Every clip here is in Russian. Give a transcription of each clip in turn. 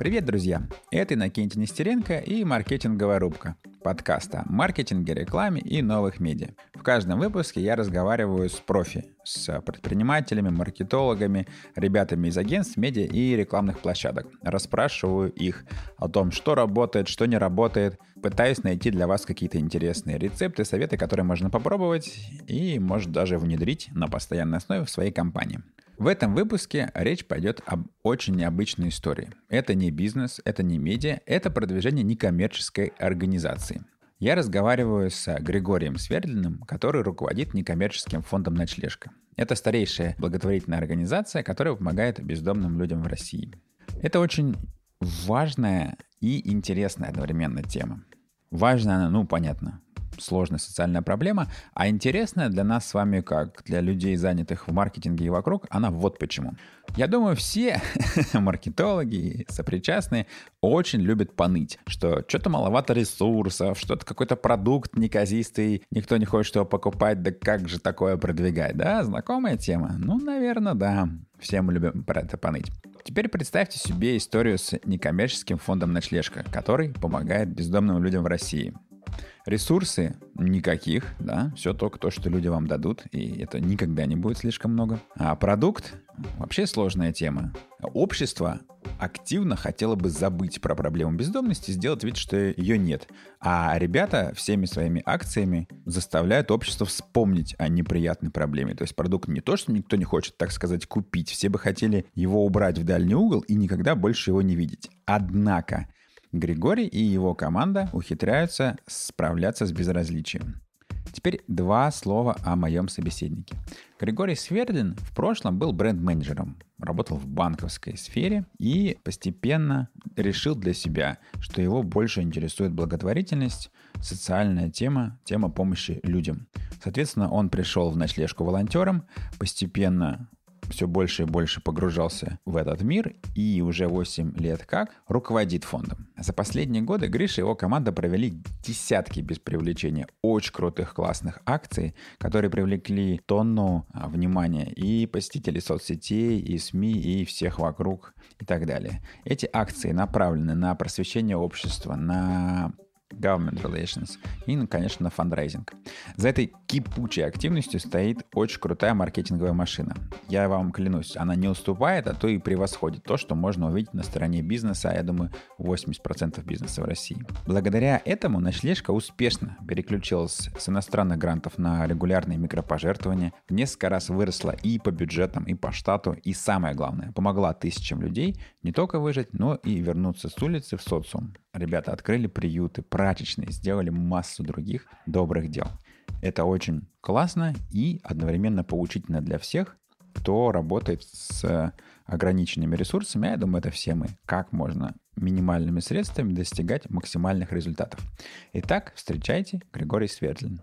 Привет, друзья! Это Иннокентий Нестеренко и «Маркетинговая рубка» подкаста о маркетинге, рекламе и новых медиа. В каждом выпуске я разговариваю с профи, с предпринимателями, маркетологами, ребятами из агентств, медиа и рекламных площадок. Расспрашиваю их о том, что работает, что не работает, пытаюсь найти для вас какие-то интересные рецепты, советы, которые можно попробовать и, может, даже внедрить на постоянной основе в своей компании. В этом выпуске речь пойдет об очень необычной истории. Это не бизнес, это не медиа, это продвижение некоммерческой организации. Я разговариваю с Григорием Свердлиным, который руководит некоммерческим фондом «Ночлежка». Это старейшая благотворительная организация, которая помогает бездомным людям в России. Это очень важная и интересная одновременно тема. Важная она, ну, понятно, сложная социальная проблема, а интересная для нас с вами, как для людей, занятых в маркетинге и вокруг, она вот почему. Я думаю, все маркетологи сопричастные очень любят поныть, что что-то маловато ресурсов, что-то какой-то продукт неказистый, никто не хочет его покупать, да как же такое продвигать, да? Знакомая тема? Ну, наверное, да. Все мы любим про это поныть. Теперь представьте себе историю с некоммерческим фондом «Ночлежка», который помогает бездомным людям в России. Ресурсы никаких, да, все только то, что люди вам дадут, и это никогда не будет слишком много. А продукт вообще сложная тема. Общество активно хотело бы забыть про проблему бездомности, сделать вид, что ее нет. А ребята всеми своими акциями заставляют общество вспомнить о неприятной проблеме. То есть продукт не то, что никто не хочет, так сказать, купить. Все бы хотели его убрать в дальний угол и никогда больше его не видеть. Однако Григорий и его команда ухитряются справляться с безразличием. Теперь два слова о моем собеседнике. Григорий Свердлин в прошлом был бренд-менеджером, работал в банковской сфере и постепенно решил для себя, что его больше интересует благотворительность, социальная тема, тема помощи людям. Соответственно, он пришел в ночлежку волонтером, постепенно все больше и больше погружался в этот мир и уже 8 лет как руководит фондом. За последние годы Гриша и его команда провели десятки без привлечения очень крутых классных акций, которые привлекли тонну а, внимания и посетителей соцсетей, и СМИ, и всех вокруг и так далее. Эти акции направлены на просвещение общества, на government relations и, конечно, на фандрайзинг. За этой кипучей активностью стоит очень крутая маркетинговая машина. Я вам клянусь, она не уступает, а то и превосходит то, что можно увидеть на стороне бизнеса, а я думаю, 80% бизнеса в России. Благодаря этому ночлежка успешно переключилась с иностранных грантов на регулярные микропожертвования, в несколько раз выросла и по бюджетам, и по штату, и самое главное, помогла тысячам людей не только выжить, но и вернуться с улицы в социум. Ребята открыли приюты, прачечные, сделали массу других добрых дел. Это очень классно и одновременно поучительно для всех, кто работает с ограниченными ресурсами, а я думаю, это все мы, как можно минимальными средствами достигать максимальных результатов. Итак, встречайте Григорий Свердлин.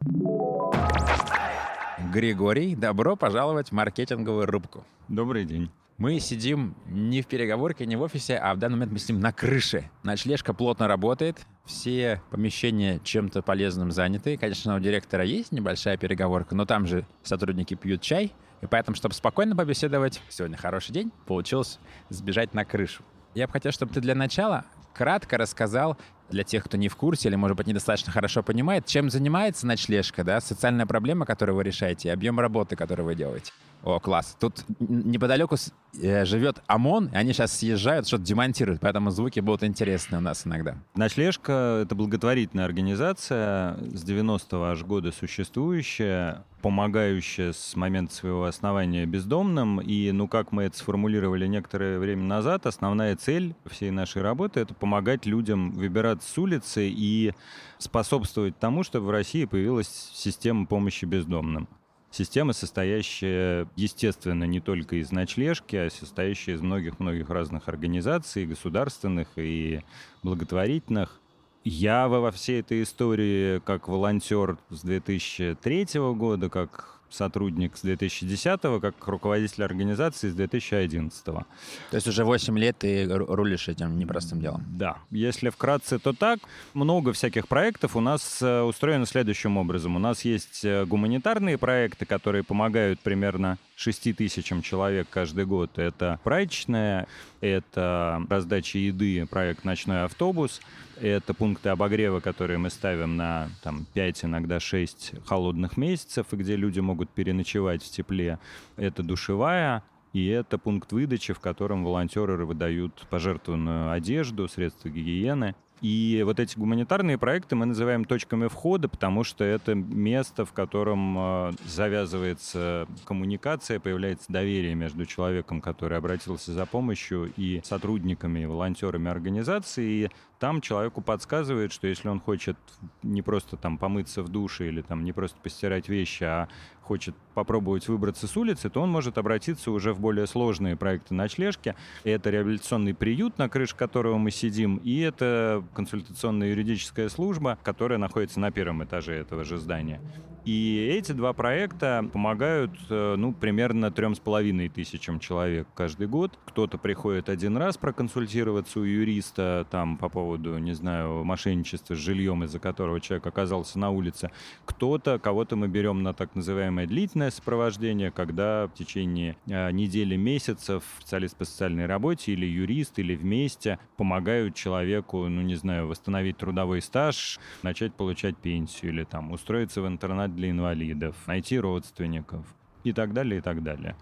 Григорий, добро пожаловать в маркетинговую рубку. Добрый день. Мы сидим не в переговорке, не в офисе, а в данный момент мы сидим на крыше. Ночлежка плотно работает, все помещения чем-то полезным заняты. Конечно, у директора есть небольшая переговорка, но там же сотрудники пьют чай. И поэтому, чтобы спокойно побеседовать, сегодня хороший день, получилось сбежать на крышу. Я бы хотел, чтобы ты для начала кратко рассказал для тех, кто не в курсе или, может быть, недостаточно хорошо понимает, чем занимается ночлежка, да, социальная проблема, которую вы решаете, объем работы, который вы делаете. О, класс. Тут неподалеку э, живет ОМОН, и они сейчас съезжают, что-то демонтируют, поэтому звуки будут интересны у нас иногда. Ночлежка — это благотворительная организация, с 90-го аж года существующая, помогающая с момента своего основания бездомным. И, ну, как мы это сформулировали некоторое время назад, основная цель всей нашей работы — это помогать людям выбираться с улицы и способствовать тому, чтобы в России появилась система помощи бездомным. Система, состоящая, естественно, не только из ночлежки, а состоящая из многих-многих разных организаций, государственных и благотворительных. Я во всей этой истории как волонтер с 2003 года, как сотрудник с 2010 как руководитель организации с 2011 То есть уже 8 лет ты рулишь этим непростым делом? Да. Если вкратце, то так. Много всяких проектов у нас э, устроено следующим образом. У нас есть э, гуманитарные проекты, которые помогают примерно 6 тысячам человек каждый год. Это прачечная, это раздача еды, проект «Ночной автобус», это пункты обогрева, которые мы ставим на там, 5, иногда 6 холодных месяцев, и где люди могут переночевать в тепле. Это душевая, и это пункт выдачи, в котором волонтеры выдают пожертвованную одежду, средства гигиены. И вот эти гуманитарные проекты мы называем точками входа, потому что это место, в котором э, завязывается коммуникация, появляется доверие между человеком, который обратился за помощью, и сотрудниками, и волонтерами организации. И там человеку подсказывает, что если он хочет не просто там помыться в душе или там не просто постирать вещи, а хочет попробовать выбраться с улицы, то он может обратиться уже в более сложные проекты ночлежки. Это реабилитационный приют, на крыше которого мы сидим, и это консультационная юридическая служба, которая находится на первом этаже этого же здания. И эти два проекта помогают, э, ну, примерно трем с половиной тысячам человек каждый год. Кто-то приходит один раз проконсультироваться у юриста там по поводу, не знаю, мошенничества с жильем, из-за которого человек оказался на улице. Кто-то, кого-то мы берем на так называемое длительное сопровождение, когда в течение э, недели, месяцев специалист по социальной работе или юрист, или вместе помогают человеку, ну, не знаю, восстановить трудовой стаж, начать получать пенсию или там устроиться в интернат для инвалидов, найти родственников и так далее, и так далее.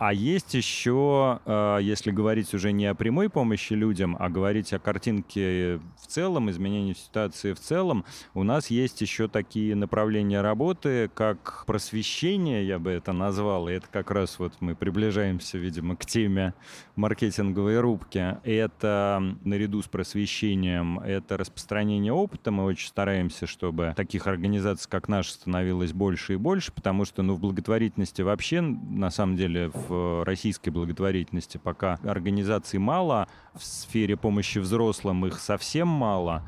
А есть еще, э, если говорить уже не о прямой помощи людям, а говорить о картинке в целом, изменении ситуации в целом, у нас есть еще такие направления работы, как просвещение, я бы это назвал, и это как раз вот мы приближаемся, видимо, к теме маркетинговой рубки. Это наряду с просвещением, это распространение опыта. Мы очень стараемся, чтобы таких организаций, как наша, становилось больше и больше, потому что, ну, в благотворительности вообще, на самом деле, в в российской благотворительности пока организаций мало, в сфере помощи взрослым их совсем мало,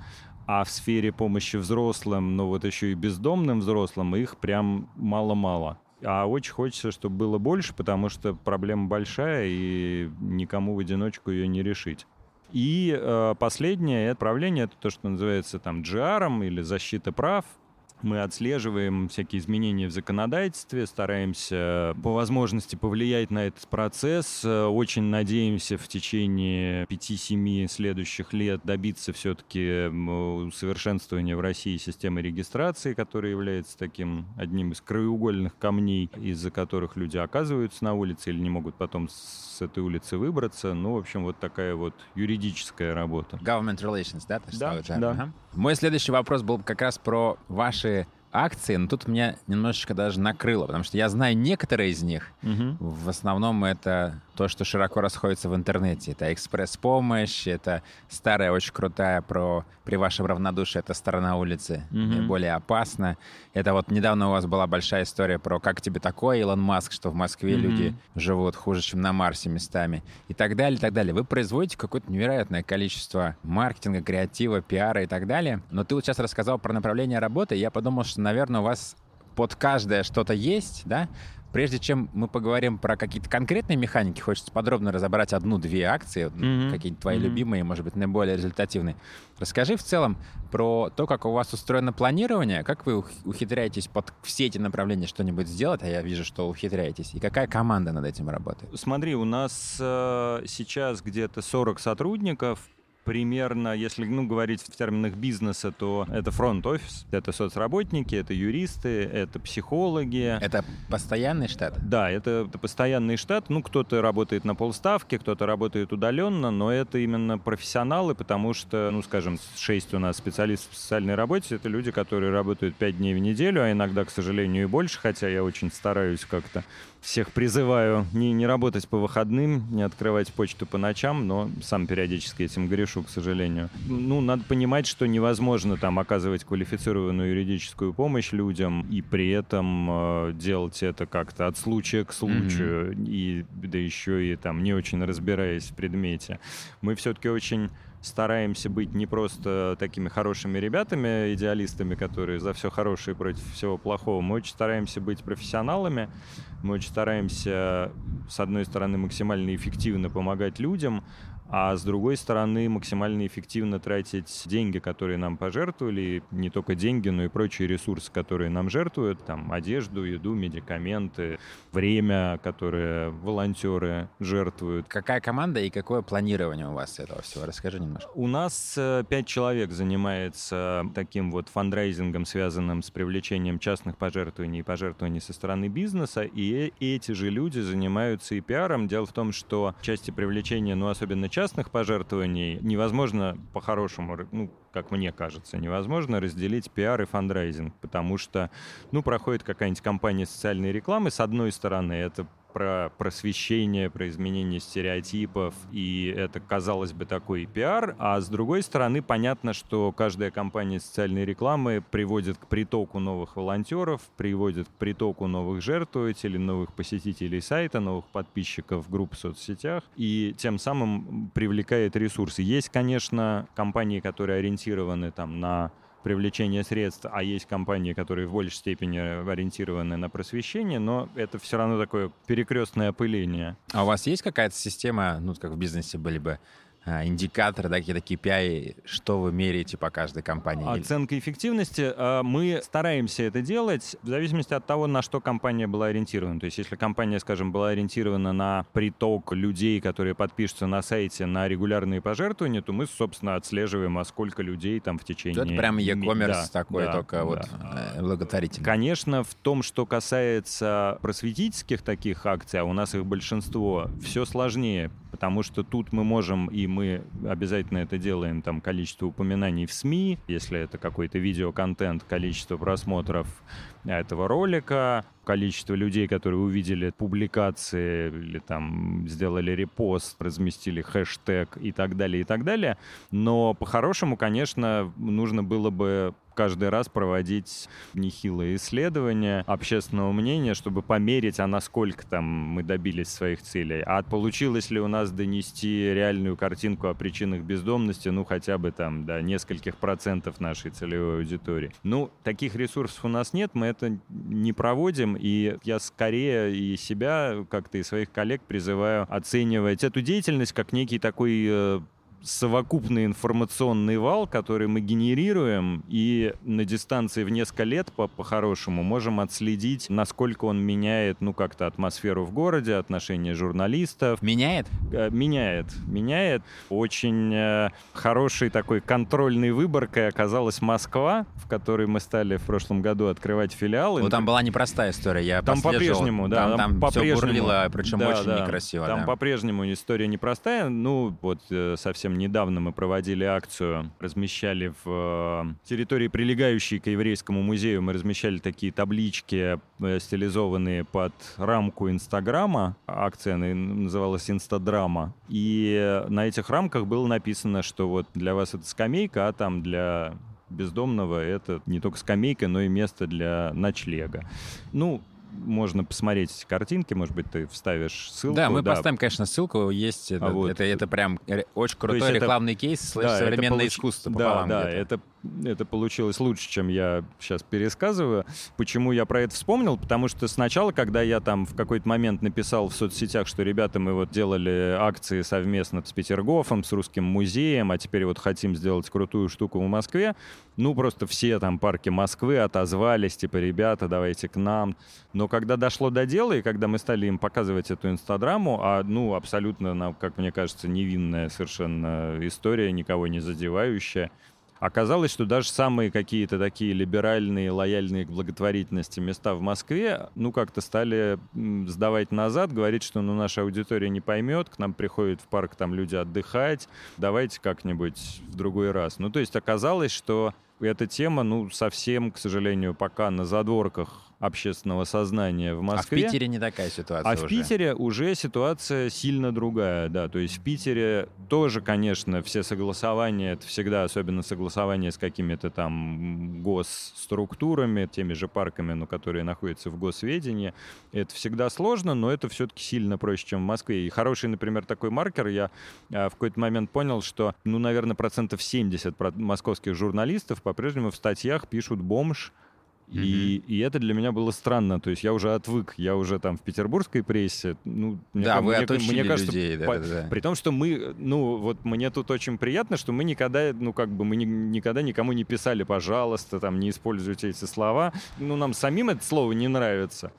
а в сфере помощи взрослым, ну вот еще и бездомным взрослым, их прям мало-мало. А очень хочется, чтобы было больше, потому что проблема большая, и никому в одиночку ее не решить. И э, последнее отправление это то, что называется там GR или защита прав. Мы отслеживаем всякие изменения в законодательстве, стараемся по возможности повлиять на этот процесс. Очень надеемся в течение 5-7 следующих лет добиться все-таки усовершенствования в России системы регистрации, которая является таким одним из краеугольных камней, из-за которых люди оказываются на улице или не могут потом с этой улицы выбраться. Ну, в общем, вот такая вот юридическая работа. Government relations, да? Да, да. Ага. Мой следующий вопрос был как раз про ваши акции, но тут меня немножечко даже накрыло, потому что я знаю некоторые из них. Угу. В основном это то, что широко расходится в интернете. Это экспресс-помощь, это старая, очень крутая про «При вашем равнодушии» это сторона улицы, угу. более опасна. Это вот недавно у вас была большая история про «Как тебе такое, Илон Маск», что в Москве угу. люди живут хуже, чем на Марсе местами и так далее, и так далее. Вы производите какое-то невероятное количество маркетинга, креатива, пиара и так далее. Но ты вот сейчас рассказал про направление работы, и я подумал, что наверное, у вас под каждое что-то есть, да? Прежде чем мы поговорим про какие-то конкретные механики, хочется подробно разобрать одну-две акции, mm-hmm. какие-то твои mm-hmm. любимые, может быть, наиболее результативные. Расскажи в целом про то, как у вас устроено планирование, как вы ухитряетесь под все эти направления что-нибудь сделать, а я вижу, что ухитряетесь, и какая команда над этим работает? Смотри, у нас э, сейчас где-то 40 сотрудников, примерно, если ну, говорить в терминах бизнеса, то это фронт-офис, это соцработники, это юристы, это психологи. Это постоянный штат? Да, это, это постоянный штат. Ну, кто-то работает на полставки, кто-то работает удаленно, но это именно профессионалы, потому что, ну, скажем, 6 у нас специалистов в социальной работе, это люди, которые работают 5 дней в неделю, а иногда, к сожалению, и больше, хотя я очень стараюсь как-то всех призываю не, не работать по выходным, не открывать почту по ночам, но сам периодически этим грешу, к сожалению. Ну, надо понимать, что невозможно там оказывать квалифицированную юридическую помощь людям и при этом э, делать это как-то от случая к случаю, mm-hmm. и да еще и там не очень разбираясь в предмете. Мы все-таки очень стараемся быть не просто такими хорошими ребятами, идеалистами, которые за все хорошее против всего плохого. Мы очень стараемся быть профессионалами, мы очень стараемся, с одной стороны, максимально эффективно помогать людям, а с другой стороны максимально эффективно тратить деньги, которые нам пожертвовали, не только деньги, но и прочие ресурсы, которые нам жертвуют, там одежду, еду, медикаменты, время, которое волонтеры жертвуют. Какая команда и какое планирование у вас этого всего? Расскажи немножко. У нас э, пять человек занимается таким вот фандрайзингом, связанным с привлечением частных пожертвований и пожертвований со стороны бизнеса, и эти же люди занимаются и пиаром. Дело в том, что части привлечения, ну, особенно частных частных пожертвований невозможно по-хорошему, ну, как мне кажется, невозможно разделить пиар и фандрайзинг, потому что, ну, проходит какая-нибудь кампания социальной рекламы, с одной стороны, это про просвещение, про изменение стереотипов, и это, казалось бы, такой пиар, а с другой стороны, понятно, что каждая компания социальной рекламы приводит к притоку новых волонтеров, приводит к притоку новых жертвователей, новых посетителей сайта, новых подписчиков групп в соцсетях, и тем самым привлекает ресурсы. Есть, конечно, компании, которые ориентированы там на привлечения средств, а есть компании, которые в большей степени ориентированы на просвещение, но это все равно такое перекрестное опыление. А у вас есть какая-то система, ну, как в бизнесе были бы, индикаторы, да, какие-то KPI, что вы меряете по каждой компании? Оценка эффективности. А, мы стараемся это делать в зависимости от того, на что компания была ориентирована. То есть если компания, скажем, была ориентирована на приток людей, которые подпишутся на сайте на регулярные пожертвования, то мы, собственно, отслеживаем, а сколько людей там в течение... То это прям e-commerce да, такой, да, только да. вот э, благотворительный. Конечно, в том, что касается просветительских таких акций, а у нас их большинство, все сложнее, потому что тут мы можем и мы обязательно это делаем, там, количество упоминаний в СМИ, если это какой-то видеоконтент, количество просмотров этого ролика, количество людей, которые увидели публикации или там сделали репост, разместили хэштег и так далее, и так далее. Но по-хорошему, конечно, нужно было бы каждый раз проводить нехилые исследования общественного мнения, чтобы померить, а насколько там мы добились своих целей. А получилось ли у нас донести реальную картинку о причинах бездомности, ну, хотя бы там до нескольких процентов нашей целевой аудитории. Ну, таких ресурсов у нас нет, мы это не проводим, и я скорее и себя, как-то и своих коллег призываю оценивать эту деятельность как некий такой э, совокупный информационный вал, который мы генерируем, и на дистанции в несколько лет по-хорошему можем отследить, насколько он меняет, ну, как-то атмосферу в городе, отношения журналистов. Меняет? Э, меняет. Меняет. Очень э, хорошей такой контрольной выборкой оказалась Москва, в которой мы стали в прошлом году открывать филиалы. Ну, там была непростая история, я Там по-прежнему, да. Там, там, по-прежнему, все бурлило, причем да, очень да, некрасиво. Там да. по-прежнему история непростая, ну, вот э, совсем совсем недавно мы проводили акцию, размещали в э, территории, прилегающей к еврейскому музею, мы размещали такие таблички, э, стилизованные под рамку Инстаграма. Акция называлась Инстадрама. И на этих рамках было написано, что вот для вас это скамейка, а там для бездомного это не только скамейка, но и место для ночлега. Ну, можно посмотреть картинки, может быть, ты вставишь ссылку. Да, мы да. поставим, конечно, ссылку, есть, это, получилось лучше, чем я сейчас пересказываю. Почему я про это вспомнил? Потому что сначала, когда я там в какой-то момент написал в соцсетях, что ребята, мы вот делали акции совместно с Петергофом, с Русским музеем, а теперь вот хотим сделать крутую штуку в Москве, ну просто все там парки Москвы отозвались, типа, ребята, давайте к нам. Но когда дошло до дела, и когда мы стали им показывать эту инстаграму, а, ну, абсолютно, как мне кажется, невинная совершенно история, никого не задевающая, Оказалось, что даже самые какие-то такие либеральные, лояльные к благотворительности места в Москве, ну, как-то стали сдавать назад, говорить, что, ну, наша аудитория не поймет, к нам приходят в парк там люди отдыхать, давайте как-нибудь в другой раз. Ну, то есть оказалось, что эта тема, ну, совсем, к сожалению, пока на задворках общественного сознания в Москве. А в Питере не такая ситуация А уже. в Питере уже ситуация сильно другая, да. То есть в Питере тоже, конечно, все согласования, это всегда особенно согласование с какими-то там госструктурами, теми же парками, но которые находятся в госведении. Это всегда сложно, но это все-таки сильно проще, чем в Москве. И хороший, например, такой маркер, я а, в какой-то момент понял, что, ну, наверное, процентов 70 московских журналистов по-прежнему в статьях пишут «бомж», И, и это для меня было странно. То есть я уже отвык, я уже там в петербургской прессе. Ну, мне, да, вы мне, мне кажется, людей. Да, по, да. При том, что мы, ну, вот мне тут очень приятно, что мы никогда, ну, как бы мы ни, никогда никому не писали, пожалуйста, там, не используйте эти слова. Ну, нам самим это слово не нравится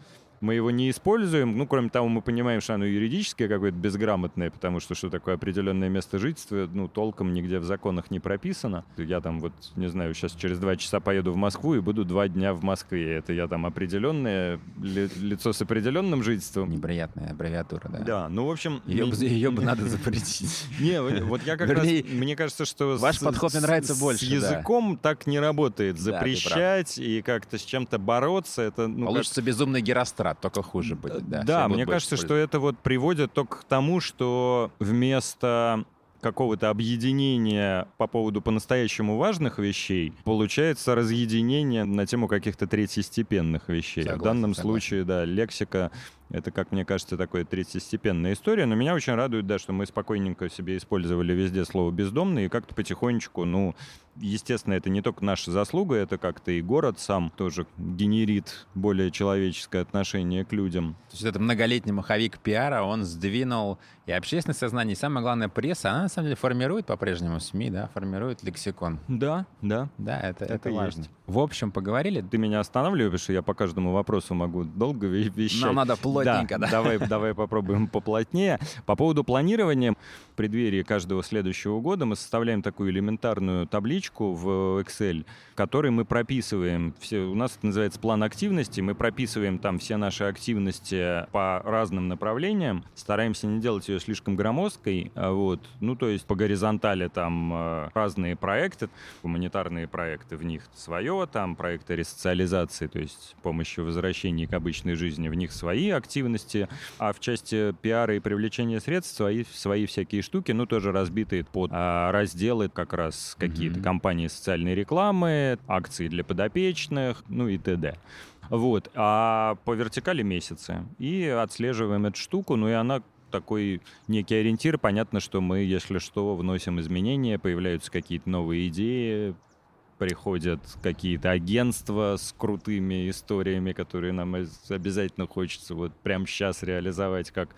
мы его не используем. Ну, кроме того, мы понимаем, что оно юридическое какое-то безграмотное, потому что что такое определенное место жительства, ну, толком нигде в законах не прописано. Я там вот, не знаю, сейчас через два часа поеду в Москву и буду два дня в Москве. Это я там определенное ли, лицо с определенным жительством. Неприятная аббревиатура, да. Да, ну, в общем... Ее, бы, ее бы надо запретить. Не, вот я как раз... Мне кажется, что... Ваш подход мне нравится больше, С языком так не работает. Запрещать и как-то с чем-то бороться, это... Ну, Получится безумный герострат только хуже будет. Да, да мне кажется, что это вот приводит только к тому, что вместо какого-то объединения по поводу по-настоящему важных вещей, получается разъединение на тему каких-то третьестепенных вещей. Согласен, в данном согласен. случае, да, лексика это, как мне кажется, такая третьестепенная история. Но меня очень радует, да, что мы спокойненько себе использовали везде слово «бездомный», и как-то потихонечку, ну, естественно, это не только наша заслуга, это как-то и город сам тоже генерит более человеческое отношение к людям. То есть это многолетний маховик пиара, он сдвинул и общественное сознание, и самое главное, пресса, она на самом деле формирует по-прежнему СМИ, да, формирует лексикон. Да, да. Да, это, это, это важно. Есть. В общем, поговорили. Ты меня останавливаешь, что я по каждому вопросу могу долго вещать. Нам надо плотненько, да. да. Давай, давай попробуем поплотнее. По поводу планирования, в преддверии каждого следующего года мы составляем такую элементарную табличку в Excel, в которой мы прописываем, все, у нас это называется план активности, мы прописываем там все наши активности по разным направлениям, стараемся не делать ее слишком громоздкой, а вот, ну, то есть по горизонтали там э, разные проекты, гуманитарные проекты, в них свое, там проекты ресоциализации, то есть помощи в возвращении к обычной жизни, в них свои активности, а в части пиара и привлечения средств свои, свои всякие штуки, ну, тоже разбитые под а, разделы как раз какие-то компании социальной рекламы, акции для подопечных, ну и т.д. Вот. А по вертикали месяцы. И отслеживаем эту штуку, ну и она такой некий ориентир. Понятно, что мы, если что, вносим изменения, появляются какие-то новые идеи, приходят какие-то агентства с крутыми историями, которые нам обязательно хочется вот прямо сейчас реализовать, как,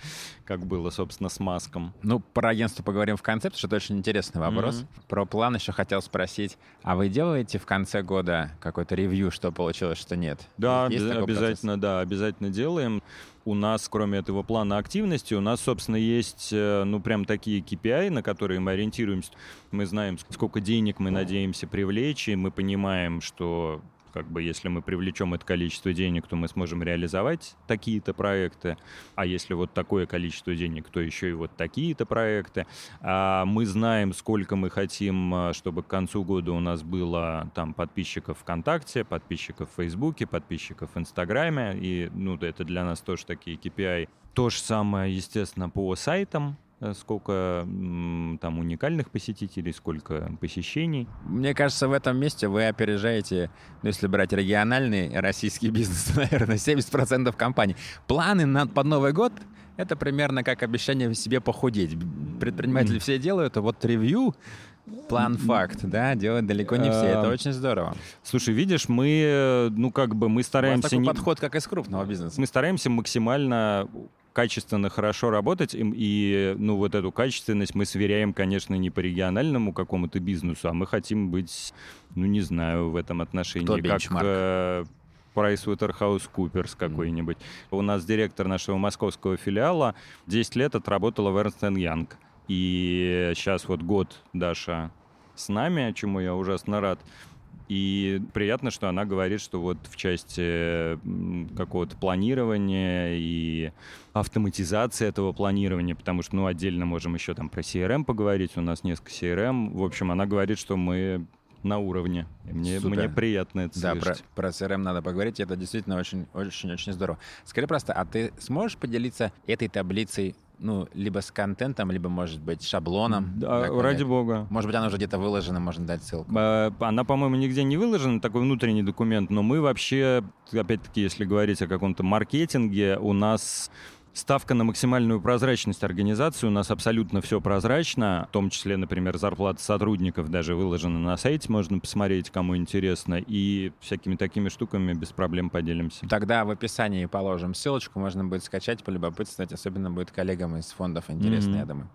как было, собственно, с Маском. Ну, про агентство поговорим в конце, потому что это очень интересный вопрос. Mm-hmm. Про план еще хотел спросить. А вы делаете в конце года какой-то ревью, что получилось, что нет? Да, Есть обязательно, да, обязательно делаем у нас, кроме этого плана активности, у нас, собственно, есть, э, ну, прям такие KPI, на которые мы ориентируемся. Мы знаем, сколько денег мы надеемся привлечь, и мы понимаем, что как бы если мы привлечем это количество денег, то мы сможем реализовать такие-то проекты, а если вот такое количество денег, то еще и вот такие-то проекты. А мы знаем, сколько мы хотим, а, чтобы к концу года у нас было там подписчиков ВКонтакте, подписчиков в Фейсбуке, подписчиков в Инстаграме, и ну, это для нас тоже такие KPI. То же самое, естественно, по сайтам. Э, сколько там уникальных посетителей, сколько посещений. Мне кажется, в этом месте вы опережаете, ну, если брать региональный российский бизнес, наверное, 70% компаний. Планы на, под Новый год — это примерно как обещание себе похудеть. Предприниматели mm. все делают, а вот ревью План факт, да, делать далеко не все. Это очень здорово. Слушай, видишь, мы, э, ну как бы мы стараемся... У вас такой не... подход, как из крупного бизнеса. Мы стараемся максимально качественно хорошо работать, и, и ну вот эту качественность мы сверяем, конечно, не по региональному какому-то бизнесу, а мы хотим быть, ну не знаю, в этом отношении Кто как э, PricewaterhouseCoopers какой-нибудь. Mm. У нас директор нашего московского филиала 10 лет отработала в Ernst Young. И сейчас вот год Даша с нами, чему я ужасно рад. И приятно, что она говорит, что вот в части какого-то планирования и автоматизации этого планирования, потому что, ну, отдельно можем еще там про CRM поговорить, у нас несколько CRM. В общем, она говорит, что мы на уровне. мне, мне приятно это да, слышать. Про, про CRM надо поговорить, это действительно очень-очень-очень здорово. Скажи просто, а ты сможешь поделиться этой таблицей ну, либо с контентом, либо, может быть, шаблоном. Да, ради бога. Может быть, она уже где-то выложена, можно дать ссылку. Она, по-моему, нигде не выложена, такой внутренний документ, но мы вообще, опять-таки, если говорить о каком-то маркетинге, у нас Ставка на максимальную прозрачность организации. У нас абсолютно все прозрачно, в том числе, например, зарплата сотрудников даже выложена на сайте, можно посмотреть, кому интересно, и всякими такими штуками без проблем поделимся. Тогда в описании положим ссылочку, можно будет скачать, полюбопытствовать, особенно будет коллегам из фондов интересно, mm-hmm. я думаю.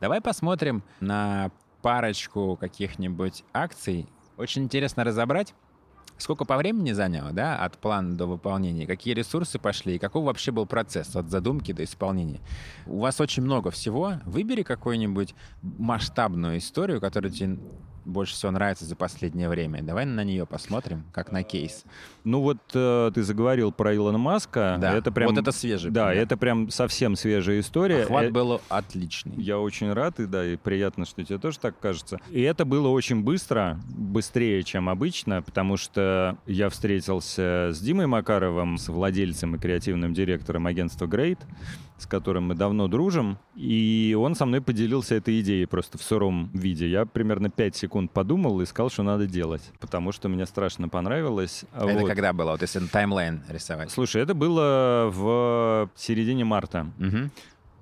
Давай посмотрим на парочку каких-нибудь акций. Очень интересно разобрать, Сколько по времени заняло, да, от плана до выполнения? Какие ресурсы пошли? И какой вообще был процесс от задумки до исполнения? У вас очень много всего. Выбери какую-нибудь масштабную историю, которая тебе больше всего нравится за последнее время. Давай на нее посмотрим, как на кейс. Ну вот э, ты заговорил про Илона Маска. Да, это прям, вот это свежий. Да, да, это прям совсем свежая история. Охват э, был отличный. Я очень рад, и да, и приятно, что тебе тоже так кажется. И это было очень быстро, быстрее, чем обычно, потому что я встретился с Димой Макаровым, с владельцем и креативным директором агентства Great, с которым мы давно дружим, и он со мной поделился этой идеей просто в сыром виде. Я примерно 5 секунд подумал и сказал, что надо делать, потому что мне страшно понравилось. А это вот. когда было? Вот если таймлайн рисовать. Слушай, это было в середине марта. Угу.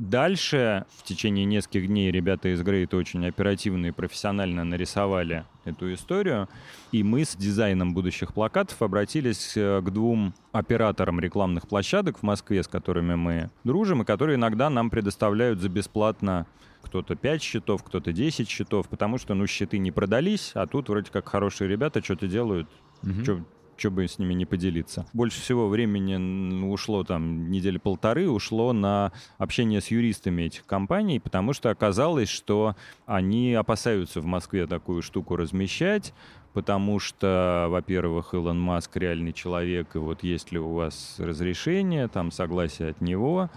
Дальше в течение нескольких дней ребята из Грейт очень оперативно и профессионально нарисовали эту историю. И мы с дизайном будущих плакатов обратились э, к двум операторам рекламных площадок в Москве, с которыми мы дружим, и которые иногда нам предоставляют за бесплатно кто-то 5 счетов, кто-то 10 счетов, потому что, ну, счеты не продались, а тут вроде как хорошие ребята что-то делают, угу. что что бы с ними не поделиться. Больше всего времени ушло там недели полторы, ушло на общение с юристами этих компаний, потому что оказалось, что они опасаются в Москве такую штуку размещать, потому что, во-первых, Илон Маск реальный человек, и вот есть ли у вас разрешение, там согласие от него,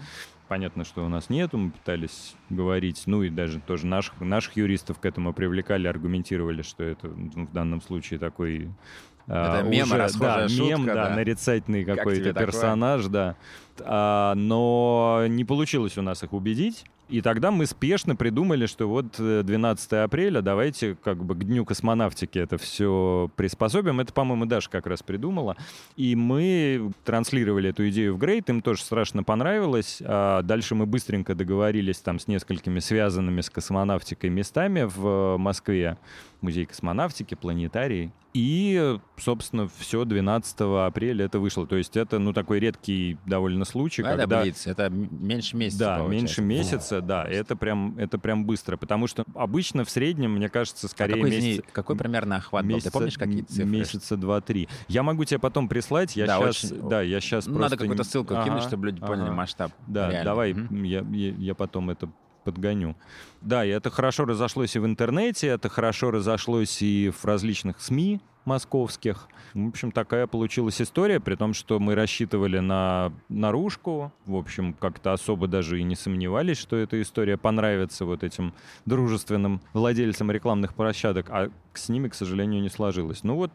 Понятно, что у нас нету, мы пытались говорить, ну и даже тоже наших, наших юристов к этому привлекали, аргументировали, что это в данном случае такой это а, мем, уже, да, шутка, мем, да, да. нарицательный какой-то как персонаж, такое? да. А, но не получилось у нас их убедить. И тогда мы спешно придумали, что вот 12 э, апреля, давайте как бы к Дню космонавтики это все приспособим. Это, по-моему, Даша как раз придумала. И мы транслировали эту идею в Грейт, им тоже страшно понравилось. А дальше мы быстренько договорились там с несколькими связанными с космонавтикой местами в Москве. Музей космонавтики, планетарий. И, собственно, все 12 апреля это вышло. То есть это, ну, такой редкий довольно случай. Это когда... Блиц, это меньше месяца, Да, получается. меньше месяца, да. Это прям, это прям быстро. Потому что обычно в среднем, мне кажется, скорее а какой, месяц... какой примерно охват месяца, был? Ты помнишь, какие цифры? Месяца два-три. Я могу тебе потом прислать. Я да, сейчас, очень... да, я сейчас Надо просто... какую-то ссылку ага, кинуть, чтобы люди ага. поняли масштаб. Да, Реально. давай, угу. я, я, я потом это подгоню. Да, и это хорошо разошлось и в интернете, это хорошо разошлось и в различных СМИ московских. В общем, такая получилась история, при том, что мы рассчитывали на наружку. В общем, как-то особо даже и не сомневались, что эта история понравится вот этим дружественным владельцам рекламных площадок, а с ними, к сожалению, не сложилось. Ну вот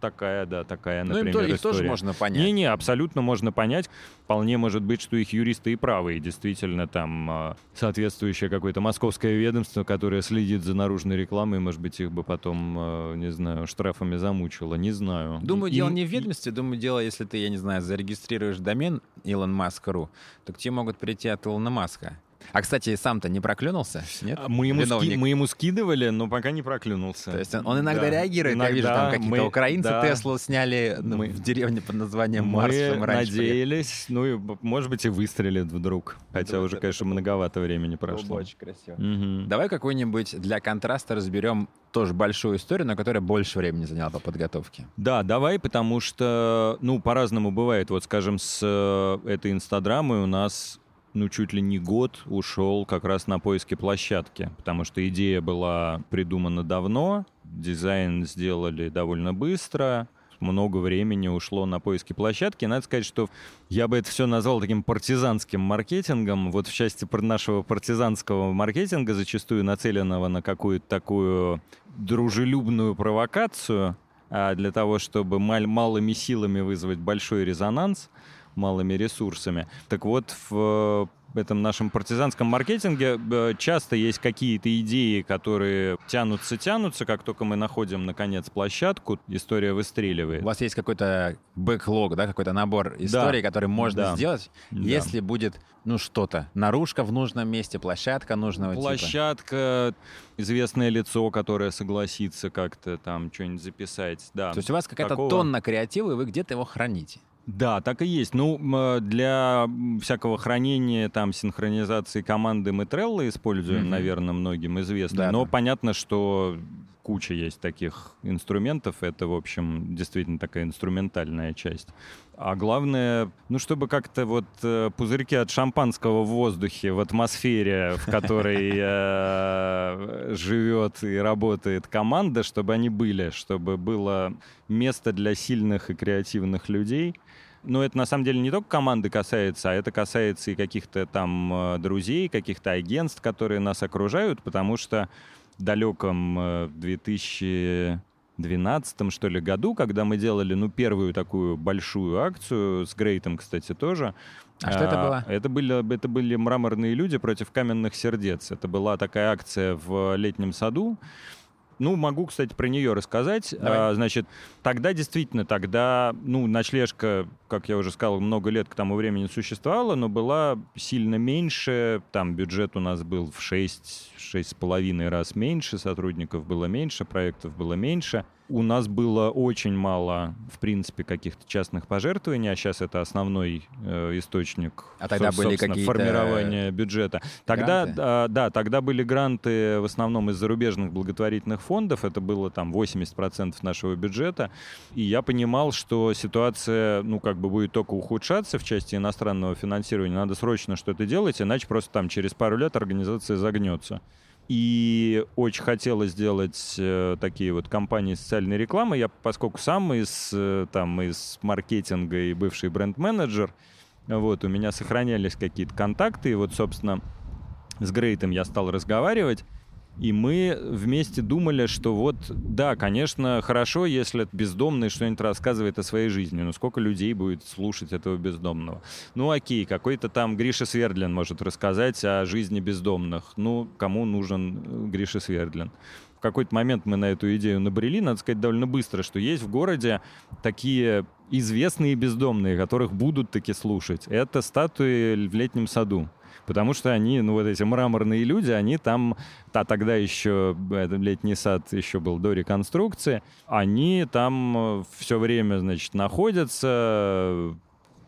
такая, да, такая, например, ну, им, их тоже можно понять. Не-не, абсолютно можно понять. Вполне может быть, что их юристы и правы, и действительно там а, соответствующее какое-то московское ведомство, которое следит за наружной рекламой, может быть, их бы потом, а, не знаю, штрафами замучило, не знаю. Думаю, и, дело не в ведомстве, думаю, дело, если ты, я не знаю, зарегистрируешь домен Elon Musk.ru, то к тебе могут прийти от Илона Маска. А, кстати, сам-то не проклюнулся? Нет? А, мы ему, ски, мы ему скидывали, но пока не проклюнулся. То есть он, он иногда да. реагирует, иногда я вижу, там какие-то мы, украинцы да. Теслу сняли ну, мы, в деревне под названием Марс. Мы надеялись, ну и, может быть, и выстрелит вдруг. Хотя да, уже, конечно, многовато времени прошло. Очень красиво. Угу. Давай какую-нибудь для контраста разберем тоже большую историю, но которая больше времени заняла по подготовке. Да, давай, потому что, ну, по-разному бывает. Вот, скажем, с э, этой инстаграмой у нас ну, чуть ли не год ушел как раз на поиски площадки, потому что идея была придумана давно, дизайн сделали довольно быстро, много времени ушло на поиски площадки. Надо сказать, что я бы это все назвал таким партизанским маркетингом. Вот в части нашего партизанского маркетинга, зачастую нацеленного на какую-то такую дружелюбную провокацию, а для того, чтобы малыми силами вызвать большой резонанс – малыми ресурсами. Так вот, в этом нашем партизанском маркетинге э, часто есть какие-то идеи, которые тянутся-тянутся, как только мы находим, наконец, площадку, история выстреливает. У вас есть какой-то бэклог, да, какой-то набор историй, да. который можно да. сделать, да. если будет, ну, что-то, наружка в нужном месте, площадка нужного площадка, типа. известное лицо, которое согласится как-то там что-нибудь записать, да. То есть у вас какая-то Такого... тонна креатива, и вы где-то его храните? Да, так и есть. Ну, для всякого хранения, там, синхронизации команды мы Trello используем, mm-hmm. наверное, многим известно. Да, Но да. понятно, что куча есть таких инструментов. Это, в общем, действительно такая инструментальная часть. А главное, ну, чтобы как-то вот э, пузырьки от шампанского в воздухе, в атмосфере, в которой э, живет и работает команда, чтобы они были, чтобы было место для сильных и креативных людей — но это на самом деле не только команды касается, а это касается и каких-то там э, друзей, каких-то агентств, которые нас окружают, потому что в далеком 2012 э, что ли году, когда мы делали ну первую такую большую акцию с Грейтом, кстати, тоже. А, а что это было? Это были, это были мраморные люди против каменных сердец. Это была такая акция в летнем саду. Ну, могу, кстати, про нее рассказать. А, значит, тогда действительно, тогда, ну, ночлежка, как я уже сказал, много лет к тому времени существовала, но была сильно меньше. Там бюджет у нас был в 6, 6,5 раз меньше, сотрудников было меньше, проектов было меньше. У нас было очень мало, в принципе, каких-то частных пожертвований, а сейчас это основной э, источник а тогда были формирования бюджета. Тогда, э, да, тогда были гранты в основном из зарубежных благотворительных фондов, это было там 80% нашего бюджета, и я понимал, что ситуация, ну, как бы будет только ухудшаться в части иностранного финансирования, надо срочно что-то делать, иначе просто там через пару лет организация загнется. И очень хотелось сделать э, такие вот компании социальной рекламы. Я, поскольку сам из, э, там, из маркетинга и бывший бренд-менеджер, вот, у меня сохранялись какие-то контакты. И вот, собственно, с Грейтом я стал разговаривать. И мы вместе думали, что вот, да, конечно, хорошо, если бездомный что-нибудь рассказывает о своей жизни, но сколько людей будет слушать этого бездомного? Ну, окей, какой-то там Гриша Свердлин может рассказать о жизни бездомных. Ну, кому нужен э, Гриша Свердлин? В какой-то момент мы на эту идею набрели, надо сказать, довольно быстро, что есть в городе такие известные бездомные, которых будут таки слушать. Это статуи в летнем саду потому что они, ну вот эти мраморные люди, они там, а тогда еще этот летний сад еще был до реконструкции, они там э, все время, значит, находятся,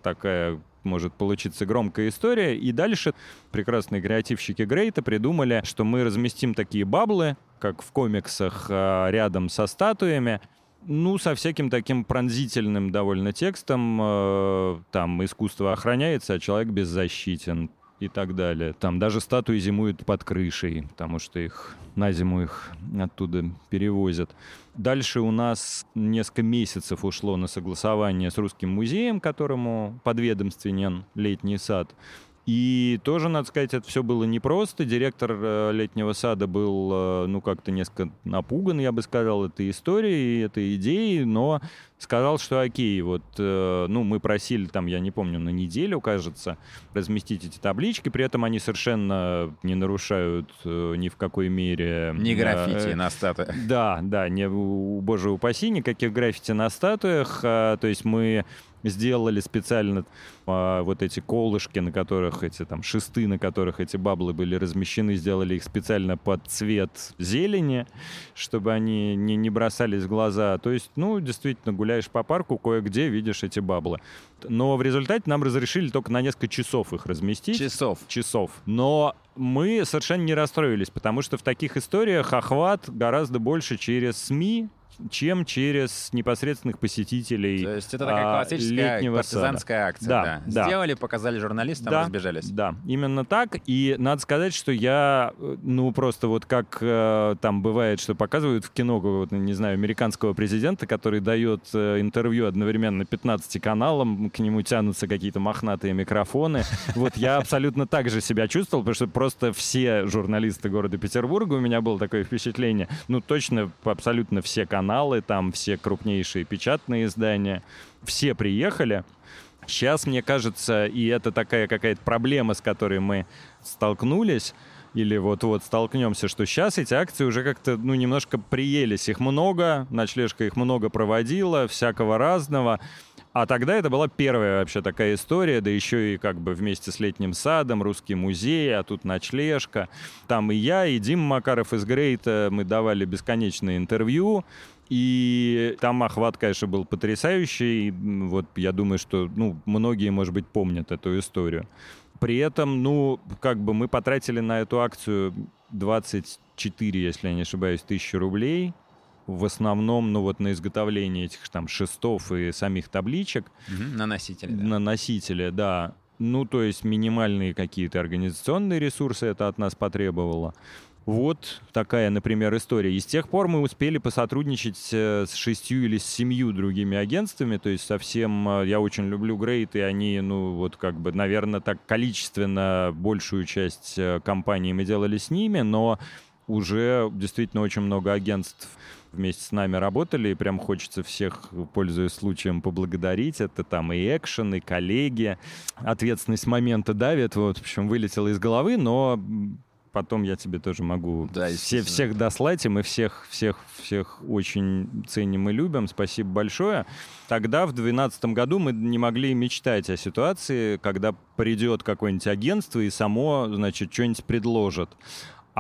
такая может получиться громкая история. И дальше прекрасные креативщики Грейта придумали, что мы разместим такие баблы, как в комиксах, э, рядом со статуями, ну, со всяким таким пронзительным довольно текстом. Э, там искусство охраняется, а человек беззащитен и так далее. Там даже статуи зимуют под крышей, потому что их на зиму их оттуда перевозят. Дальше у нас несколько месяцев ушло на согласование с Русским музеем, которому подведомственен летний сад. И тоже, надо сказать, это все было непросто. Директор э, летнего сада был, э, ну, как-то несколько напуган, я бы сказал, этой историей, этой идеей, но сказал, что окей, вот, э, ну, мы просили там, я не помню, на неделю, кажется, разместить эти таблички, при этом они совершенно не нарушают ни в какой мере... Не граффити э, на статуях. Да, да, не, боже упаси, никаких граффити на статуях, а, то есть мы сделали специально а, вот эти колышки, на которых эти там шесты, на которых эти баблы были размещены, сделали их специально под цвет зелени, чтобы они не, не бросались в глаза. То есть, ну, действительно, гуляешь по парку, кое-где видишь эти баблы. Но в результате нам разрешили только на несколько часов их разместить. Часов? Часов. Но мы совершенно не расстроились, потому что в таких историях охват гораздо больше через СМИ, чем через непосредственных посетителей То есть это такая а, классическая партизанская сада. акция. Да, да. Сделали, показали журналистам, да, разбежались. Да, именно так. И надо сказать, что я, ну, просто вот как э, там бывает, что показывают в кино, вот, не знаю, американского президента, который дает э, интервью одновременно 15 каналам, к нему тянутся какие-то мохнатые микрофоны. Вот я абсолютно так же себя чувствовал, потому что просто все журналисты города Петербурга, у меня было такое впечатление, ну, точно абсолютно все каналы каналы, там все крупнейшие печатные издания, все приехали, Сейчас, мне кажется, и это такая какая-то проблема, с которой мы столкнулись, или вот-вот столкнемся, что сейчас эти акции уже как-то, ну, немножко приелись. Их много, ночлежка их много проводила, всякого разного. А тогда это была первая вообще такая история, да еще и как бы вместе с летним садом, русский музей, а тут ночлежка. Там и я, и Дима Макаров из Грейта, мы давали бесконечные интервью, и там охват, конечно, был потрясающий. Вот я думаю, что ну, многие, может быть, помнят эту историю. При этом, ну, как бы мы потратили на эту акцию 24, если я не ошибаюсь, тысячи рублей. В основном, ну вот на изготовление этих там шестов и самих табличек. Угу, на носителе, да. На носителе, да. Ну, то есть минимальные какие-то организационные ресурсы это от нас потребовало. Вот такая, например, история. И с тех пор мы успели посотрудничать э, с шестью или с семью другими агентствами. То есть совсем э, я очень люблю Грейт, и они, ну, вот как бы, наверное, так количественно большую часть э, компании мы делали с ними, но уже действительно очень много агентств вместе с нами работали, и прям хочется всех, пользуясь случаем, поблагодарить. Это там и экшен, и коллеги. Ответственность момента давит, вот, в общем, вылетела из головы, но потом я тебе тоже могу да, все, всех дослать, и мы всех, всех, всех очень ценим и любим. Спасибо большое. Тогда, в 2012 году, мы не могли мечтать о ситуации, когда придет какое-нибудь агентство и само, значит, что-нибудь предложит.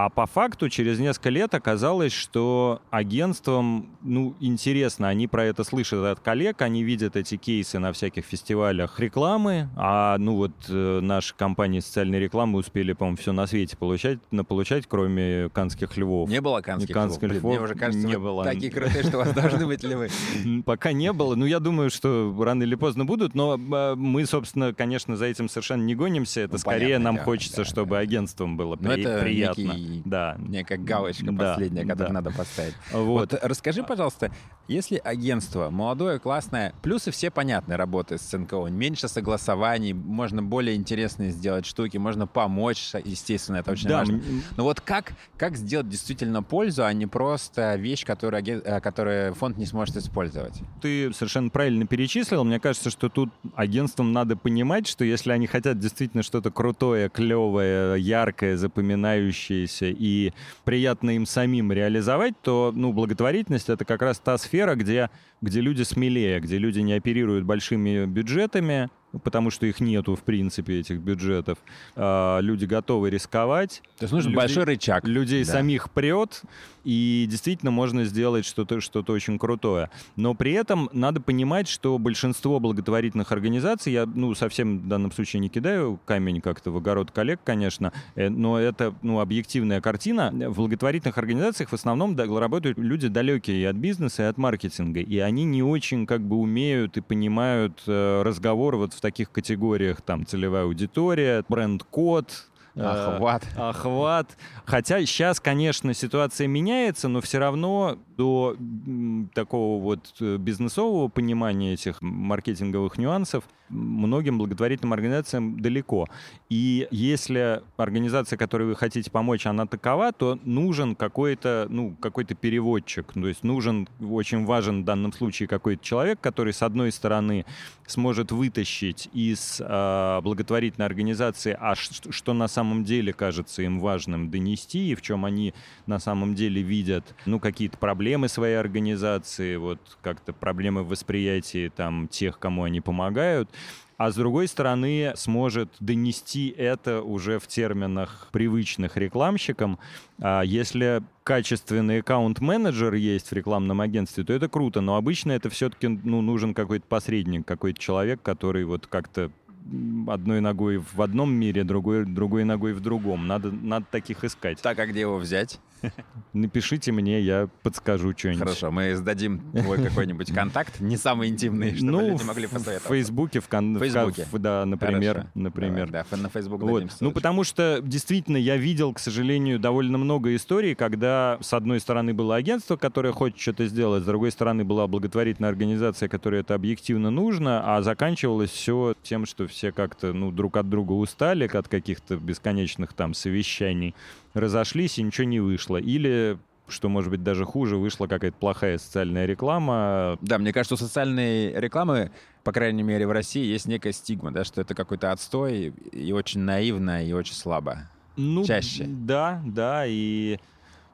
А по факту через несколько лет оказалось, что агентствам, ну, интересно, они про это слышат от коллег, они видят эти кейсы на всяких фестивалях рекламы, а, ну, вот э, наши компании социальной рекламы успели, по-моему, все на свете получать, на получать, кроме канских львов. Не было канских, канских львов. львов. Мне уже кажется, не было. такие крутые, что у вас должны быть львы. Пока не было. Ну, я думаю, что рано или поздно будут, но а, мы, собственно, конечно, за этим совершенно не гонимся. Это ну, скорее нам хочется, чтобы агентством было приятно да. Не как галочка да, последняя, которую да. надо поставить. Вот. вот расскажи, пожалуйста, если агентство молодое, классное, плюсы все понятны работы с НКО, меньше согласований, можно более интересные сделать штуки, можно помочь, естественно, это очень да, важно. Но вот как, как сделать действительно пользу, а не просто вещь, которую, э, которую фонд не сможет использовать? Ты совершенно правильно перечислил. Мне кажется, что тут агентствам надо понимать, что если они хотят действительно что-то крутое, клевое, яркое, запоминающееся и приятно им самим реализовать, то ну, благотворительность — это как раз та сфера, где, где люди смелее, где люди не оперируют большими бюджетами, потому что их нету, в принципе, этих бюджетов. А, люди готовы рисковать. То есть нужен людей, большой рычаг. Людей да. самих прет, и действительно можно сделать что-то что очень крутое. Но при этом надо понимать, что большинство благотворительных организаций, я ну, совсем в данном случае не кидаю камень как-то в огород коллег, конечно, э, но это ну, объективная картина. В благотворительных организациях в основном работают люди далекие и от бизнеса, и от маркетинга, и они не очень как бы умеют и понимают э, разговор вот в таких категориях, там, целевая аудитория, бренд-код, Охват. Э, охват. Хотя сейчас, конечно, ситуация меняется, но все равно до такого вот э, бизнесового понимания этих маркетинговых нюансов многим благотворительным организациям далеко. И если организация, которой вы хотите помочь, она такова, то нужен какой-то ну, какой переводчик. То есть нужен, очень важен в данном случае какой-то человек, который, с одной стороны, сможет вытащить из э, благотворительной организации, а что, что на самом деле кажется им важным донести, и в чем они на самом деле видят ну, какие-то проблемы своей организации, вот как-то проблемы в восприятии там, тех, кому они помогают, а с другой стороны сможет донести это уже в терминах привычных рекламщикам. А если качественный аккаунт-менеджер есть в рекламном агентстве, то это круто, но обычно это все-таки ну, нужен какой-то посредник, какой-то человек, который вот как-то одной ногой в одном мире, другой, другой ногой в другом. Надо, надо таких искать. Так, а где его взять? Напишите мне, я подскажу что-нибудь. Хорошо, мы сдадим твой какой-нибудь контакт, не самый интимный, чтобы ну, люди могли посоветовать. В Фейсбуке, в, кон... Фейсбуке. В, да, например. Хорошо. например. Давай, да, на Фейсбук вот. дадим Ну, потому что действительно я видел, к сожалению, довольно много историй, когда с одной стороны было агентство, которое хочет что-то сделать, с другой стороны была благотворительная организация, которой это объективно нужно, а заканчивалось все тем, что все как-то ну, друг от друга устали от каких-то бесконечных там совещаний разошлись и ничего не вышло. Или что, может быть, даже хуже, вышла какая-то плохая социальная реклама. Да, мне кажется, у социальной рекламы, по крайней мере, в России есть некая стигма, да, что это какой-то отстой и очень наивно, и очень слабо. Ну, Чаще. Да, да, и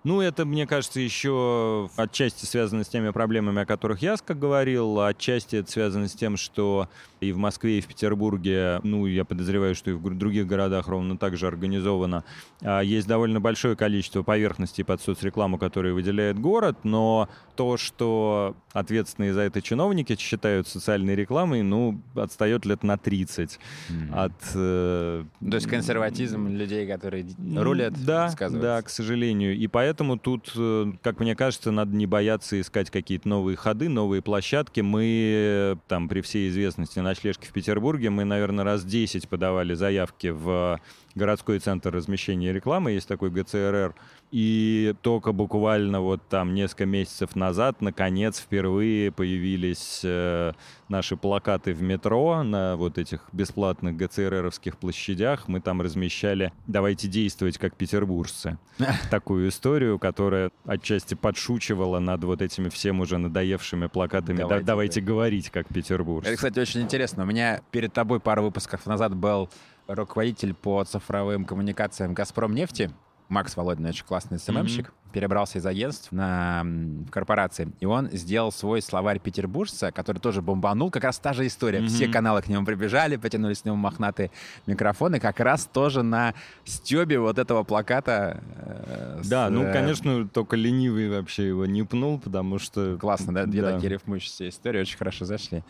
ну, это, мне кажется, еще отчасти связано с теми проблемами, о которых я как говорил, отчасти это связано с тем, что и в Москве, и в Петербурге, ну, я подозреваю, что и в других городах ровно так же организовано, а, есть довольно большое количество поверхностей под соцрекламу, которые выделяет город, но то, что ответственные за это чиновники считают социальной рекламой, ну, отстает лет на 30 mm-hmm. от... Э, то есть консерватизм людей, которые рулят, да, Да, к сожалению. И поэтому Поэтому тут, э, как мне кажется, надо не бояться искать какие-то новые ходы, новые площадки. Мы там при всей известности ночлежки в Петербурге, мы, наверное, раз 10 подавали заявки в городской центр размещения рекламы, есть такой ГЦРР. И только буквально вот там несколько месяцев назад, наконец, впервые появились э, наши плакаты в метро на вот этих бесплатных ГЦРРовских площадях. Мы там размещали «Давайте действовать как петербуржцы». Такую историю, которая отчасти подшучивала над вот этими всем уже надоевшими плакатами «Давайте, давайте говорить как петербуржцы». Это, кстати, очень интересно. У меня перед тобой пару выпусков назад был руководитель по цифровым коммуникациям «Газпром нефти», Макс Володин, очень классный СММщик, mm-hmm. перебрался из агентств на в корпорации, и он сделал свой словарь петербуржца, который тоже бомбанул, как раз та же история. Mm-hmm. Все каналы к нему прибежали, потянулись к нему мохнатые микрофоны, как раз тоже на стебе вот этого плаката. Э, да, с, ну, конечно, только ленивый вообще его не пнул, потому что... Классно, да? Две да. такие рифмующиеся истории очень хорошо зашли.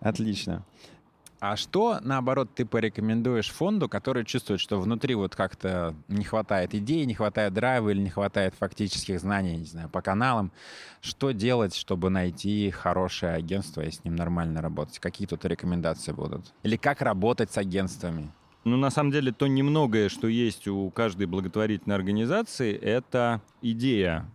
Отлично. А что, наоборот, ты порекомендуешь фонду, который чувствует, что внутри вот как-то не хватает идей, не хватает драйва или не хватает фактических знаний, не знаю, по каналам? Что делать, чтобы найти хорошее агентство и с ним нормально работать? Какие тут рекомендации будут? Или как работать с агентствами? Ну, на самом деле, то немногое, что есть у каждой благотворительной организации, это идея.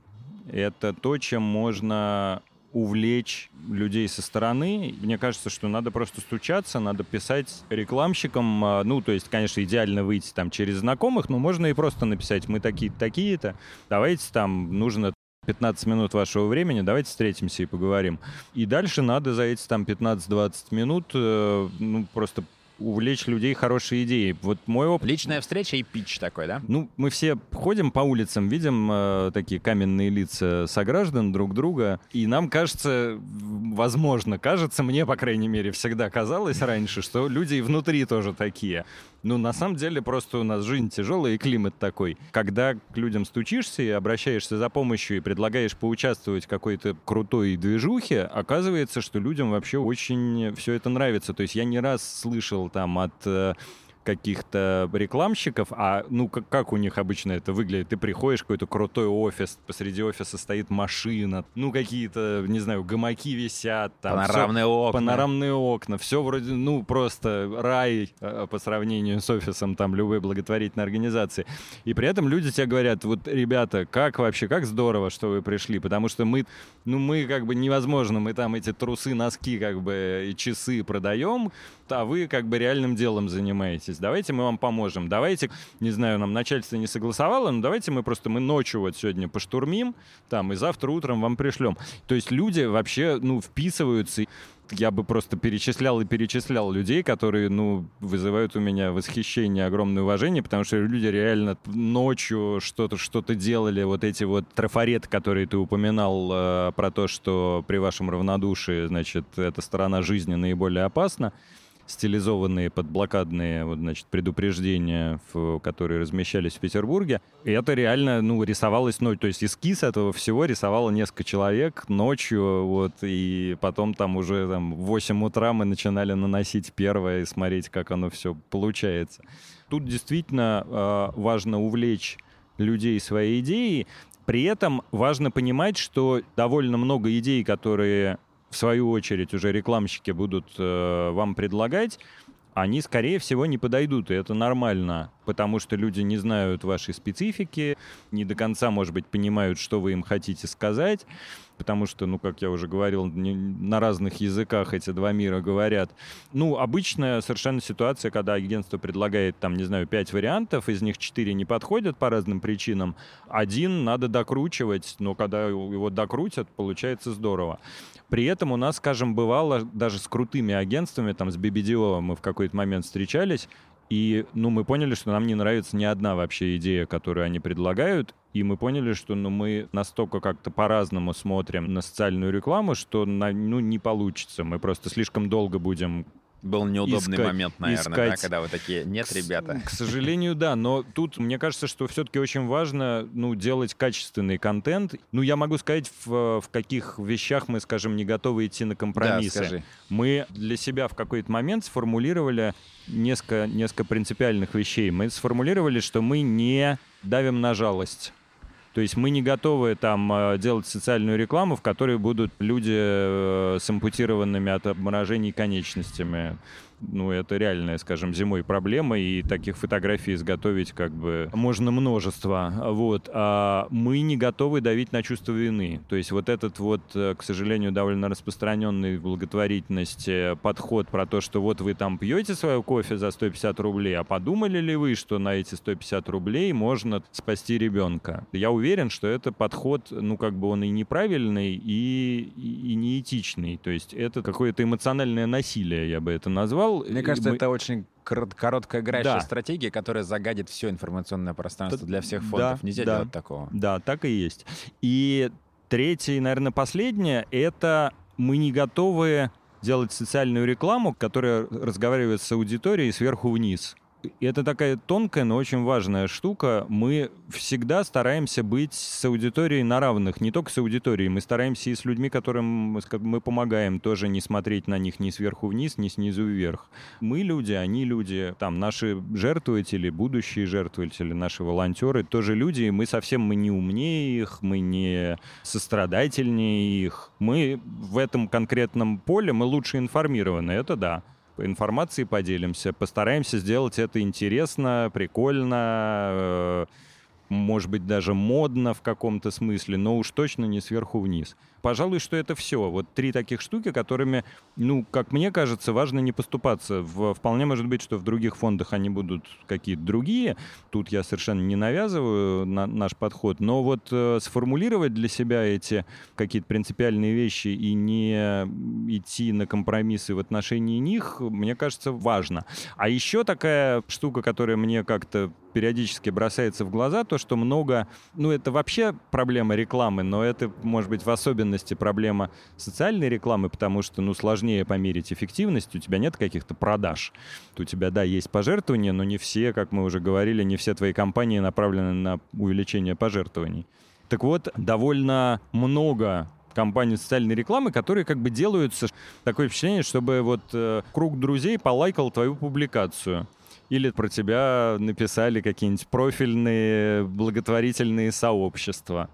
Это то, чем можно увлечь людей со стороны. Мне кажется, что надо просто стучаться, надо писать рекламщикам. А, ну, то есть, конечно, идеально выйти там через знакомых, но можно и просто написать, мы такие-то, такие-то, давайте там, нужно 15 минут вашего времени, давайте встретимся и поговорим. И дальше надо за эти там 15-20 минут э, ну, просто увлечь людей хорошей идеей. Вот мой опыт... Личная встреча и пич такой, да? Ну, мы все ходим по улицам, видим э, такие каменные лица сограждан друг друга, и нам кажется, возможно, кажется, мне, по крайней мере, всегда казалось раньше, что люди и внутри тоже такие. Ну, на самом деле, просто у нас жизнь тяжелая и климат такой. Когда к людям стучишься и обращаешься за помощью и предлагаешь поучаствовать в какой-то крутой движухе, оказывается, что людям вообще очень все это нравится. То есть я не раз слышал там от э, каких-то рекламщиков, а ну как, как у них обычно это выглядит? Ты приходишь в какой-то крутой офис, посреди офиса стоит машина, ну какие-то, не знаю, гамаки висят. Там, панорамные все, окна. Панорамные окна. Все вроде, ну просто рай э, по сравнению с офисом там любой благотворительной организации. И при этом люди тебе говорят, вот, ребята, как вообще, как здорово, что вы пришли, потому что мы, ну мы как бы невозможно, мы там эти трусы, носки как бы и часы продаем, а вы как бы реальным делом занимаетесь. Давайте мы вам поможем. Давайте, не знаю, нам начальство не согласовало, но давайте мы просто мы ночью вот сегодня поштурмим, там, и завтра утром вам пришлем. То есть люди вообще, ну, вписываются я бы просто перечислял и перечислял людей, которые, ну, вызывают у меня восхищение, огромное уважение, потому что люди реально ночью что-то что-то делали, вот эти вот трафареты, которые ты упоминал э, про то, что при вашем равнодушии, значит, эта сторона жизни наиболее опасна стилизованные под блокадные вот, значит, предупреждения, в, которые размещались в Петербурге. И это реально ну, рисовалось ночью. То есть эскиз этого всего рисовало несколько человек ночью. Вот, и потом там уже там, в 8 утра мы начинали наносить первое и смотреть, как оно все получается. Тут действительно э, важно увлечь людей своей идеей. При этом важно понимать, что довольно много идей, которые в свою очередь уже рекламщики будут э, вам предлагать, они, скорее всего, не подойдут, и это нормально, потому что люди не знают вашей специфики, не до конца, может быть, понимают, что вы им хотите сказать, потому что, ну, как я уже говорил, не, на разных языках эти два мира говорят. Ну, обычная совершенно ситуация, когда агентство предлагает, там, не знаю, пять вариантов, из них четыре не подходят по разным причинам, один надо докручивать, но когда его докрутят, получается здорово. При этом у нас, скажем, бывало даже с крутыми агентствами, там с BBDO мы в какой-то момент встречались, и, ну, мы поняли, что нам не нравится ни одна вообще идея, которую они предлагают, и мы поняли, что, ну, мы настолько как-то по-разному смотрим на социальную рекламу, что, ну, не получится. Мы просто слишком долго будем был неудобный искать, момент, наверное, искать. да, когда вы такие, нет, ребята. К, к сожалению, да, но тут мне кажется, что все-таки очень важно, ну, делать качественный контент. Ну, я могу сказать, в, в каких вещах мы, скажем, не готовы идти на компромиссы. Да, скажи. Мы для себя в какой-то момент сформулировали несколько, несколько принципиальных вещей. Мы сформулировали, что мы не давим на жалость то есть мы не готовы там э, делать социальную рекламу, в которой будут люди э, с ампутированными от обморожений конечностями ну, это реальная, скажем, зимой проблема, и таких фотографий изготовить как бы можно множество. Вот. А мы не готовы давить на чувство вины. То есть вот этот вот, э, к сожалению, довольно распространенный в благотворительности подход про то, что вот вы там пьете свое кофе за 150 рублей, а подумали ли вы, что на эти 150 рублей можно спасти ребенка? Я уверен, что это подход, ну, как бы он и неправильный, и, и неэтичный. То есть это какое-то эмоциональное насилие, я бы это назвал, сделал. Мне кажется, мы... это очень короткая играющая да. стратегия, которая загадит все информационное пространство для всех фондов. Да, Нельзя да, делать такого. Да, так и есть. И третье, и, наверное, последнее — это мы не готовы делать социальную рекламу, которая разговаривает с аудиторией сверху вниз. Это такая тонкая, но очень важная штука. Мы всегда стараемся быть с аудиторией на равных, не только с аудиторией. Мы стараемся и с людьми, которым мы помогаем, тоже не смотреть на них ни сверху вниз, ни снизу вверх. Мы люди, они люди, там наши жертвователи, будущие жертвователи, наши волонтеры тоже люди, и мы совсем мы не умнее их, мы не сострадательнее их. Мы в этом конкретном поле мы лучше информированы, это да информацией поделимся, постараемся сделать это интересно, прикольно, э, может быть, даже модно в каком-то смысле, но уж точно не сверху вниз. Пожалуй, что это все. Вот три таких штуки, которыми, ну, как мне кажется, важно не поступаться. В, вполне может быть, что в других фондах они будут какие-то другие. Тут я совершенно не навязываю на, наш подход. Но вот э, сформулировать для себя эти какие-то принципиальные вещи и не идти на компромиссы в отношении них, мне кажется, важно. А еще такая штука, которая мне как-то периодически бросается в глаза, то, что много, ну, это вообще проблема рекламы, но это, может быть, в особенности проблема социальной рекламы, потому что, ну, сложнее померить эффективность, у тебя нет каких-то продаж. У тебя, да, есть пожертвования, но не все, как мы уже говорили, не все твои компании направлены на увеличение пожертвований. Так вот, довольно много компаний социальной рекламы, которые как бы делаются такое впечатление, чтобы вот э, круг друзей полайкал твою публикацию или про тебя написали какие-нибудь профильные благотворительные сообщества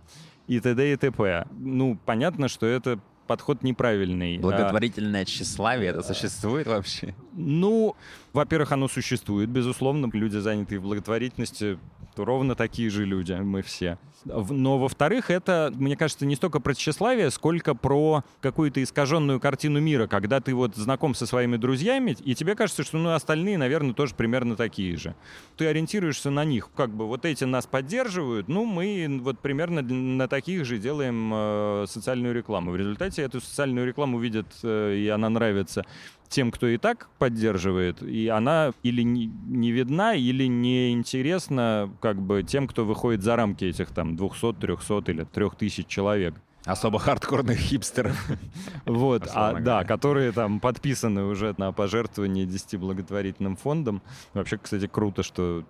и т.д. и т.п. Ну, понятно, что это подход неправильный. А Благотворительное тщеславие, это существует вообще? Ну, во-первых, оно существует, безусловно. Люди, занятые в благотворительности, ровно такие же люди, мы все. Но, во-вторых, это, мне кажется, не столько про тщеславие, сколько про какую-то искаженную картину мира, когда ты вот знаком со своими друзьями, и тебе кажется, что ну, остальные, наверное, тоже примерно такие же. Ты ориентируешься на них, как бы вот эти нас поддерживают, ну, мы вот примерно на таких же делаем э, социальную рекламу. В результате эту социальную рекламу видят, э, и она нравится тем, кто и так поддерживает, и она или не, не видна, или не интересна как бы тем, кто выходит за рамки этих там 200, 300 или 3000 человек. Особо хардкорных хипстеров. Вот, а, да, которые там подписаны уже на пожертвование 10 благотворительным фондом. Вообще, кстати, круто, что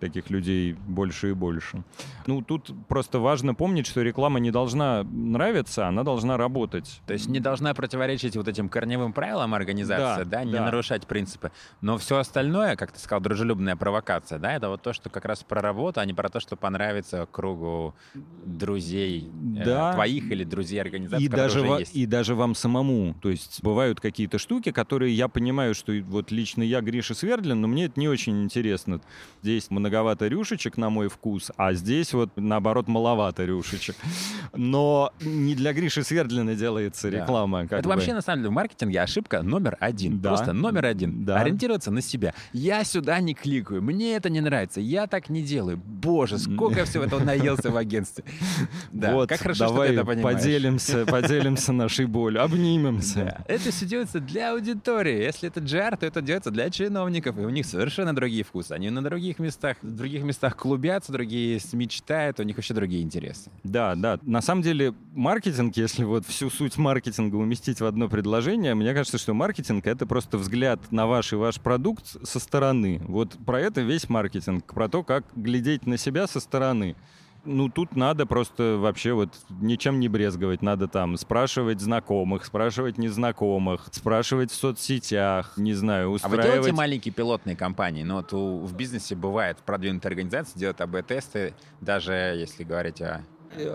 таких людей больше и больше. Ну, тут просто важно помнить, что реклама не должна нравиться, она должна работать. То есть не должна противоречить вот этим корневым правилам организации, да, да не да. нарушать принципы. Но все остальное, как ты сказал, дружелюбная провокация, да, это вот то, что как раз про работу, а не про то, что понравится кругу друзей э, да. э, твоих или друзей организации, и даже, уже есть. и даже вам самому. То есть бывают какие-то штуки, которые я понимаю, что вот лично я Гриша Свердлин, но мне это не очень интересно. Здесь много многовато рюшечек на мой вкус, а здесь вот наоборот маловато рюшечек. Но не для Гриши Свердлина делается реклама. Это бы. вообще на самом деле в маркетинге ошибка номер один. Да. Просто номер один. Да. Ориентироваться на себя. Я сюда не кликаю, мне это не нравится, я так не делаю. Боже, сколько всего этого наелся в агентстве. Да, вот, как хорошо, давай что ты это понимаешь. поделимся, поделимся нашей болью, обнимемся. Да. Это все делается для аудитории. Если это GR, то это делается для чиновников, и у них совершенно другие вкусы. Они на других местах, в других местах клубятся, другие мечтают, у них вообще другие интересы. Да, да. На самом деле маркетинг, если вот всю суть маркетинга уместить в одно предложение, мне кажется, что маркетинг — это просто взгляд на ваш и ваш продукт со стороны. Вот про это весь маркетинг, про то, как глядеть на себя со стороны. Ну, тут надо просто вообще вот ничем не брезговать. Надо там спрашивать знакомых, спрашивать незнакомых, спрашивать в соцсетях, не знаю, устраивать... А вы делаете маленькие пилотные компании? Ну, вот в бизнесе бывает продвинутые организации делают АБ-тесты, даже если говорить о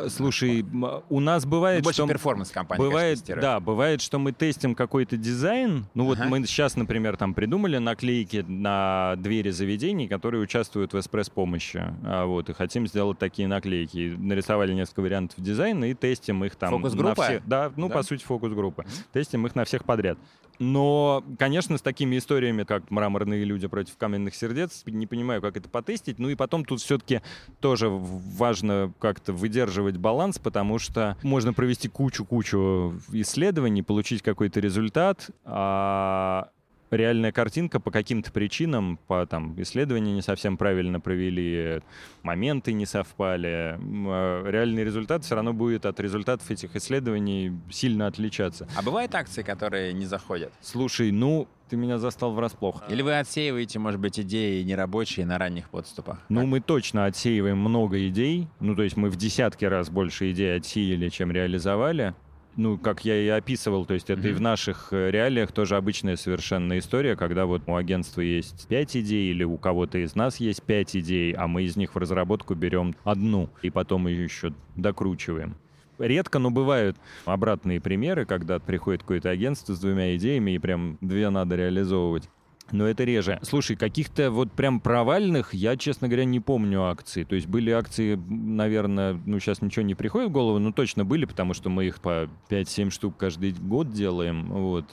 слушай, у нас бывает, Больше что... performance кампания, бывает, Да, бывает, что мы тестим какой-то дизайн. Ну вот ага. мы сейчас, например, там придумали наклейки на двери заведений, которые участвуют в экспресс-помощи. А, вот, и хотим сделать такие наклейки. Нарисовали несколько вариантов дизайна и тестим их там. Фокус-группа? Все... Да, ну, да? по сути, фокус-группа. Тестим их на всех подряд. Но, конечно, с такими историями, как «Мраморные люди против каменных сердец», не понимаю, как это потестить. Ну и потом тут все-таки тоже важно как-то выдерживать баланс, потому что можно провести кучу-кучу исследований, получить какой-то результат, а реальная картинка по каким-то причинам, по там исследования не совсем правильно провели, моменты не совпали, а реальный результат все равно будет от результатов этих исследований сильно отличаться. А бывают акции, которые не заходят? Слушай, ну, ты меня застал врасплох. Или вы отсеиваете, может быть, идеи нерабочие на ранних подступах? Ну, как? мы точно отсеиваем много идей. Ну, то есть мы в десятки раз больше идей отсеяли, чем реализовали ну, как я и описывал, то есть это mm-hmm. и в наших э, реалиях тоже обычная совершенно история, когда вот у агентства есть пять идей или у кого-то из нас есть пять идей, а мы из них в разработку берем одну и потом ее еще докручиваем. Редко, но бывают обратные примеры, когда приходит какое-то агентство с двумя идеями, и прям две надо реализовывать. Но это реже. Слушай, каких-то вот прям провальных я, честно говоря, не помню акций. То есть были акции, наверное, ну сейчас ничего не приходит в голову, но точно были, потому что мы их по 5-7 штук каждый год делаем. Вот.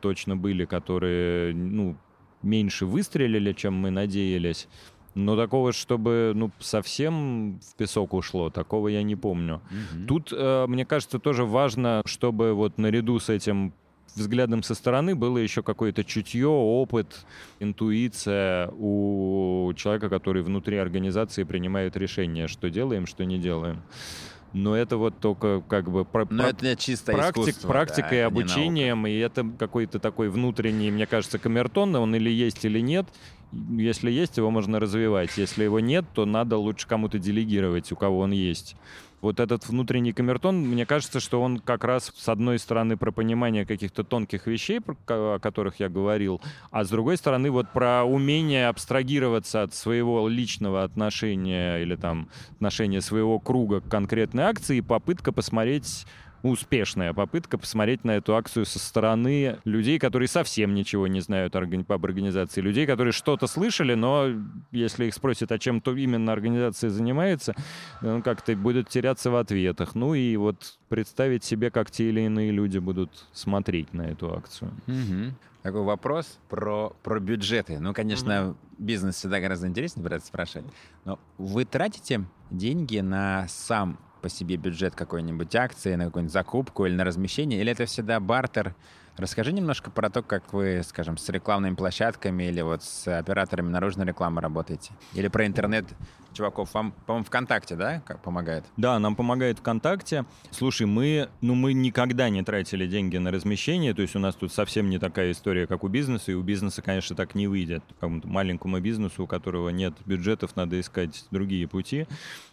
Точно были, которые, ну, меньше выстрелили, чем мы надеялись. Но такого, чтобы ну, совсем в песок ушло, такого я не помню. Угу. Тут, э, мне кажется, тоже важно, чтобы вот наряду с этим взглядом со стороны было еще какое-то чутье, опыт, интуиция у человека, который внутри организации принимает решение, что делаем, что не делаем. Но это вот только как бы про, Но про, это чисто практик, практикой, да, обучением, и это какой-то такой внутренний, мне кажется, камертон, он или есть, или нет. Если есть, его можно развивать. Если его нет, то надо лучше кому-то делегировать, у кого он есть вот этот внутренний камертон, мне кажется, что он как раз с одной стороны про понимание каких-то тонких вещей, о которых я говорил, а с другой стороны вот про умение абстрагироваться от своего личного отношения или там отношения своего круга к конкретной акции и попытка посмотреть успешная попытка посмотреть на эту акцию со стороны людей, которые совсем ничего не знают об организации, людей, которые что-то слышали, но если их спросят, о чем то именно организация занимается, он как-то будет теряться в ответах. Ну и вот представить себе, как те или иные люди будут смотреть на эту акцию. Угу. Такой вопрос про, про бюджеты. Ну, конечно, угу. бизнес всегда гораздо интереснее брать спрашивать. Но вы тратите деньги на сам по себе бюджет какой-нибудь акции, на какую-нибудь закупку или на размещение, или это всегда бартер? Расскажи немножко про то, как вы, скажем, с рекламными площадками или вот с операторами наружной рекламы работаете. Или про интернет чуваков. Вам, по-моему, ВКонтакте, да, как помогает? Да, нам помогает ВКонтакте. Слушай, мы, ну, мы никогда не тратили деньги на размещение, то есть у нас тут совсем не такая история, как у бизнеса, и у бизнеса, конечно, так не выйдет. Какому-то маленькому бизнесу, у которого нет бюджетов, надо искать другие пути.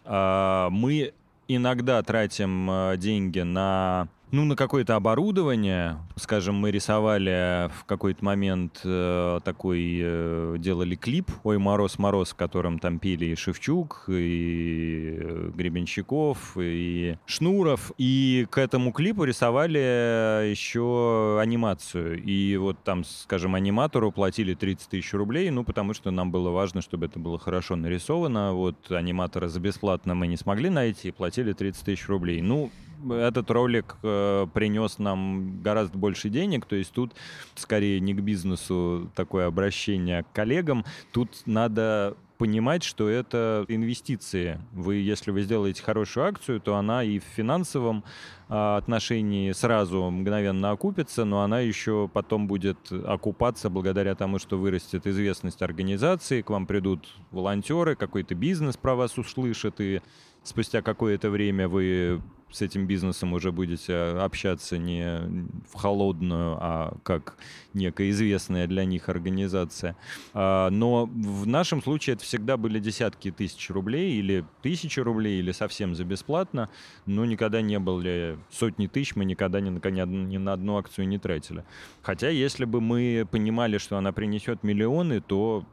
А, мы иногда тратим э, деньги на ну, на какое-то оборудование. Скажем, мы рисовали в какой-то момент э, такой, э, делали клип «Ой, мороз, мороз», в котором там пели и Шевчук, и э, Гребенщиков, и Шнуров. И к этому клипу рисовали еще анимацию. И вот там, скажем, аниматору платили 30 тысяч рублей, ну, потому что нам было важно, чтобы это было хорошо нарисовано. Вот аниматора за бесплатно мы не смогли найти, платили 30 тысяч рублей. Ну, этот ролик э, принес нам гораздо больше денег, то есть тут скорее не к бизнесу такое обращение а к коллегам, тут надо понимать, что это инвестиции. Вы, если вы сделаете хорошую акцию, то она и в финансовом а, отношении сразу мгновенно окупится, но она еще потом будет окупаться благодаря тому, что вырастет известность организации, к вам придут волонтеры, какой-то бизнес про вас услышит, и спустя какое-то время вы с этим бизнесом уже будете общаться не в холодную, а как некая известная для них организация. А, но в нашем случае это всегда были десятки тысяч рублей или тысячи рублей, или совсем за бесплатно, но никогда не были сотни тысяч, мы никогда ни ни на одну акцию не тратили. Хотя если бы мы понимали, что она принесет миллионы, то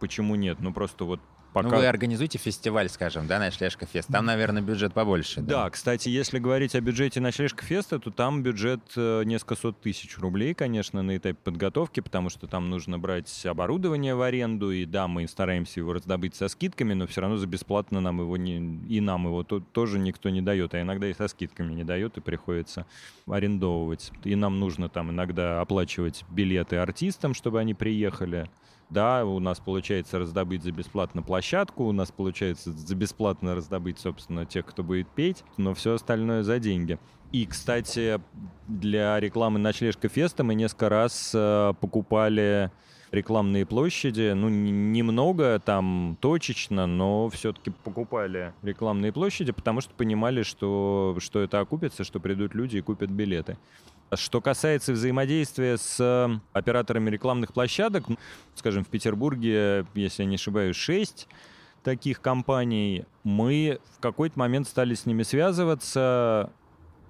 почему нет? Ну просто вот Пока... Ну, вы организуете фестиваль, скажем, да, Ночлежка Фест. Там, наверное, бюджет побольше. Да? да, кстати, если говорить о бюджете Ночлежка Феста, то там бюджет э, несколько сот тысяч рублей, конечно, на этапе подготовки, потому что там нужно брать оборудование в аренду, и да, мы стараемся его раздобыть со скидками, но все равно за бесплатно нам его не... и нам его то, тоже никто не дает, а иногда и со скидками не дает, и приходится арендовывать. И нам нужно там иногда оплачивать билеты артистам, чтобы они приехали. Да, у нас получается раздобыть за бесплатно площадку, у нас получается за бесплатно раздобыть, собственно, тех, кто будет петь, но все остальное за деньги. И, кстати, для рекламы Ночлежка Феста мы несколько раз э, покупали рекламные площади. Ну, немного там точечно, но все-таки покупали рекламные площади, потому что понимали, что, что это окупится, что придут люди и купят билеты. Что касается взаимодействия с э, операторами рекламных площадок, ну, скажем, в Петербурге, если я не ошибаюсь, 6 таких компаний, мы в какой-то момент стали с ними связываться.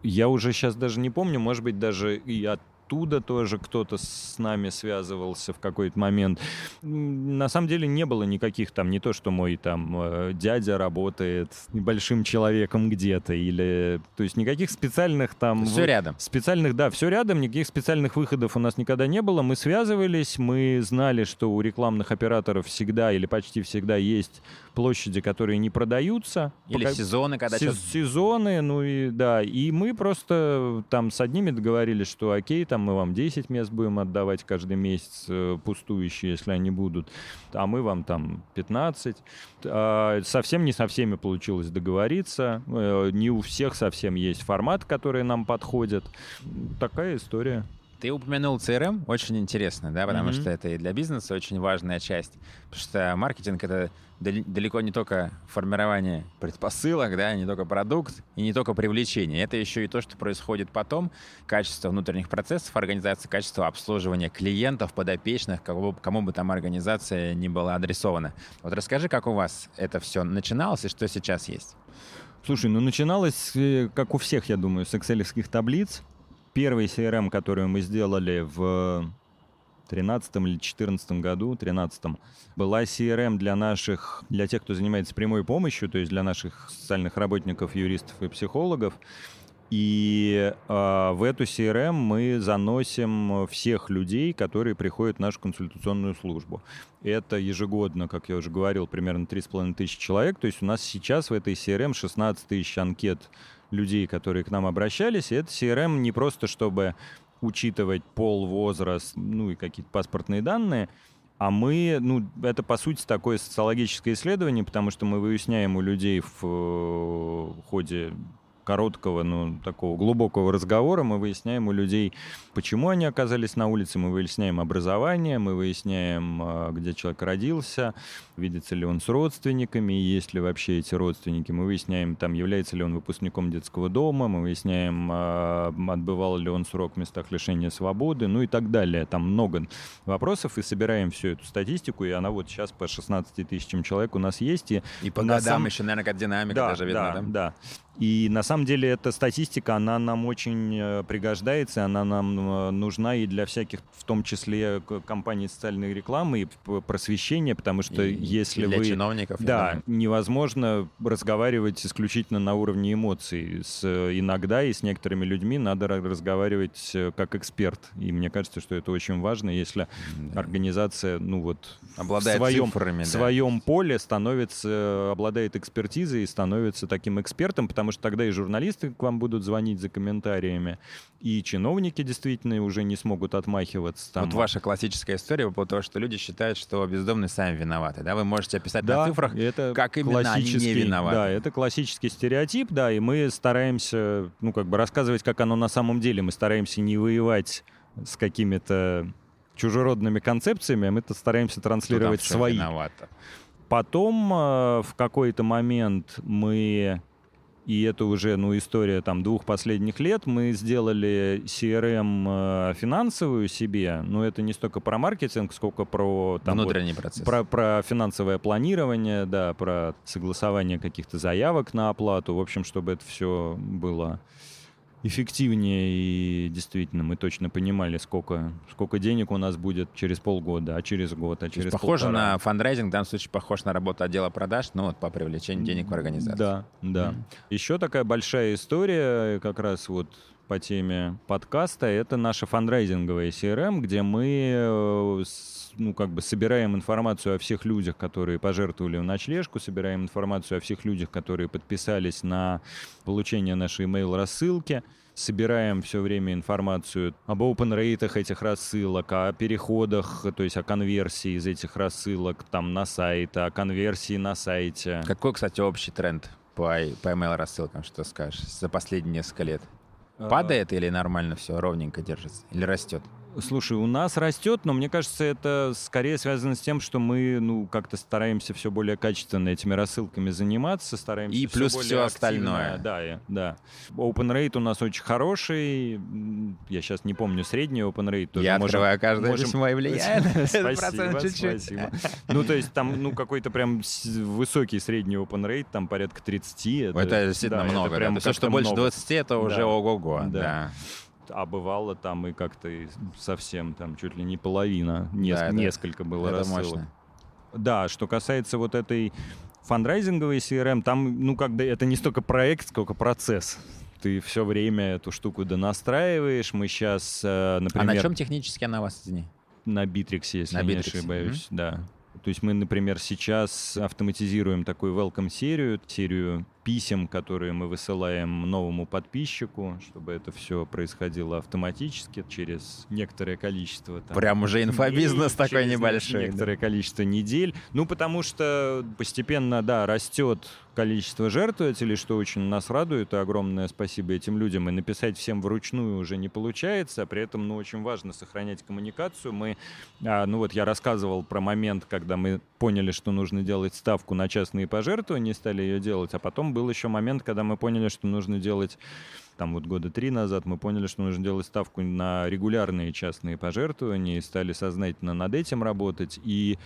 Я уже сейчас даже не помню, может быть, даже и от оттуда тоже кто-то с нами связывался в какой-то момент. На самом деле не было никаких там, не то, что мой там э, дядя работает небольшим человеком где-то, или... То есть никаких специальных там... Все рядом. Специальных, да, все рядом, никаких специальных выходов у нас никогда не было. Мы связывались, мы знали, что у рекламных операторов всегда или почти всегда есть площади, которые не продаются. Или пока... сезоны, когда... Сез- сезоны, ну и да. И мы просто там с одними договорились, что окей, там мы вам 10 мест будем отдавать каждый месяц э, пустующие, если они будут, а мы вам там 15. А совсем не со всеми получилось договориться. Э, не у всех совсем есть формат, который нам подходит. Такая история. Ты упомянул CRM, очень интересно, да, потому mm-hmm. что это и для бизнеса очень важная часть, потому что маркетинг это далеко не только формирование предпосылок, да, не только продукт и не только привлечение. Это еще и то, что происходит потом, качество внутренних процессов организации, качество обслуживания клиентов, подопечных, кому, кому бы там организация не была адресована. Вот расскажи, как у вас это все начиналось и что сейчас есть. Слушай, ну начиналось, э, как у всех, я думаю, с excel таблиц первый CRM, который мы сделали в 13 или 14 году, 13 была CRM для наших, для тех, кто занимается прямой помощью, то есть для наших социальных работников, юристов и психологов. И э, в эту CRM мы заносим всех людей, которые приходят в нашу консультационную службу. Это ежегодно, как я уже говорил, примерно 3,5 тысячи человек. То есть у нас сейчас в этой CRM 16 тысяч анкет людей, которые к нам обращались. И это CRM не просто, чтобы учитывать пол, возраст, ну и какие-то паспортные данные, а мы, ну, это по сути такое социологическое исследование, потому что мы выясняем у людей в, в ходе короткого, ну, такого глубокого разговора мы выясняем у людей, почему они оказались на улице, мы выясняем образование, мы выясняем, а, где человек родился, видится ли он с родственниками, есть ли вообще эти родственники, мы выясняем, там, является ли он выпускником детского дома, мы выясняем, а, отбывал ли он срок в местах лишения свободы, ну и так далее. Там много вопросов, и собираем всю эту статистику, и она вот сейчас по 16 тысячам человек у нас есть. И, и по годам сам... еще, наверное, как динамика да, даже видна, да? Да, И на самом деле эта статистика, она нам очень э, пригождается, она нам э, нужна и для всяких, в том числе компаний социальной рекламы и просвещения, потому что и, если и для вы... чиновников. Да, невозможно разговаривать исключительно на уровне эмоций. С, иногда и с некоторыми людьми надо разговаривать э, как эксперт. И мне кажется, что это очень важно, если да. организация, ну вот, Обладает в своем, цифрами, в своем поле становится, обладает экспертизой и становится таким экспертом, потому потому что тогда и журналисты к вам будут звонить за комментариями, и чиновники действительно уже не смогут отмахиваться. Там. Вот ваша классическая история по того, что люди считают, что бездомные сами виноваты. Да? Вы можете описать да, на цифрах, это как именно они не виноваты. Да, это классический стереотип, да, и мы стараемся, ну, как бы рассказывать, как оно на самом деле. Мы стараемся не воевать с какими-то чужеродными концепциями, а мы-то стараемся транслировать свои. Виновато. Потом э, в какой-то момент мы и это уже ну, история там, двух последних лет. Мы сделали CRM э, финансовую себе, но это не столько про маркетинг, сколько про... Там, Внутренний вот, процесс. Про, про финансовое планирование, да, про согласование каких-то заявок на оплату. В общем, чтобы это все было эффективнее и действительно мы точно понимали, сколько, сколько денег у нас будет через полгода, а через год, а через Похоже полтора. на фандрайзинг, в данном случае похож на работу отдела продаж, ну вот по привлечению денег в организацию. Да, да. Mm-hmm. Еще такая большая история как раз вот по теме подкаста, это наша фандрайзинговая CRM, где мы э, ну, как бы собираем информацию о всех людях, которые пожертвовали в ночлежку, собираем информацию о всех людях, которые подписались на получение нашей email-рассылки, собираем все время информацию об open рейтах этих рассылок, о переходах, то есть о конверсии из этих рассылок там на сайт, о конверсии на сайте. Какой, кстати, общий тренд по, по email рассылкам, что скажешь, за последние несколько лет? А. Падает или нормально все, ровненько держится? Или растет? Слушай, у нас растет, но мне кажется, это скорее связано с тем, что мы, ну, как-то стараемся все более качественно этими рассылками заниматься, стараемся и плюс все, все остальное. Да, да. Open rate у нас очень хороший. Я сейчас не помню средний open rate. Тоже Я можем, открываю каждое можем... письмо и. Спасибо, спасибо. Ну, то есть там, ну, какой-то прям высокий средний open rate, там порядка 30. Это, это действительно да, много. Это прям все, что больше 20, это уже ого-го. Да а бывало там и как-то совсем там чуть ли не половина, неск- да, это, несколько было это рассылок. Мощно. Да, что касается вот этой фандрайзинговой CRM, там, ну, как бы это не столько проект, сколько процесс. Ты все время эту штуку донастраиваешь. Мы сейчас, например... А на чем технически она у вас, извини? На Bittrex, если на я Bittrex. не ошибаюсь, mm-hmm. да. То есть мы, например, сейчас автоматизируем такую welcome-серию, серию писем, которые мы высылаем новому подписчику, чтобы это все происходило автоматически через некоторое количество... Там, Прям уже инфобизнес дней, такой небольшой. Некоторое да. количество недель. Ну, потому что постепенно, да, растет количество жертвователей, что очень нас радует, и огромное спасибо этим людям. И написать всем вручную уже не получается, а при этом, ну, очень важно сохранять коммуникацию. Мы, а, ну вот я рассказывал про момент, когда мы поняли, что нужно делать ставку на частные пожертвования, стали ее делать, а потом был еще момент, когда мы поняли, что нужно делать там вот года три назад мы поняли, что нужно делать ставку на регулярные частные пожертвования и стали сознательно над этим работать. И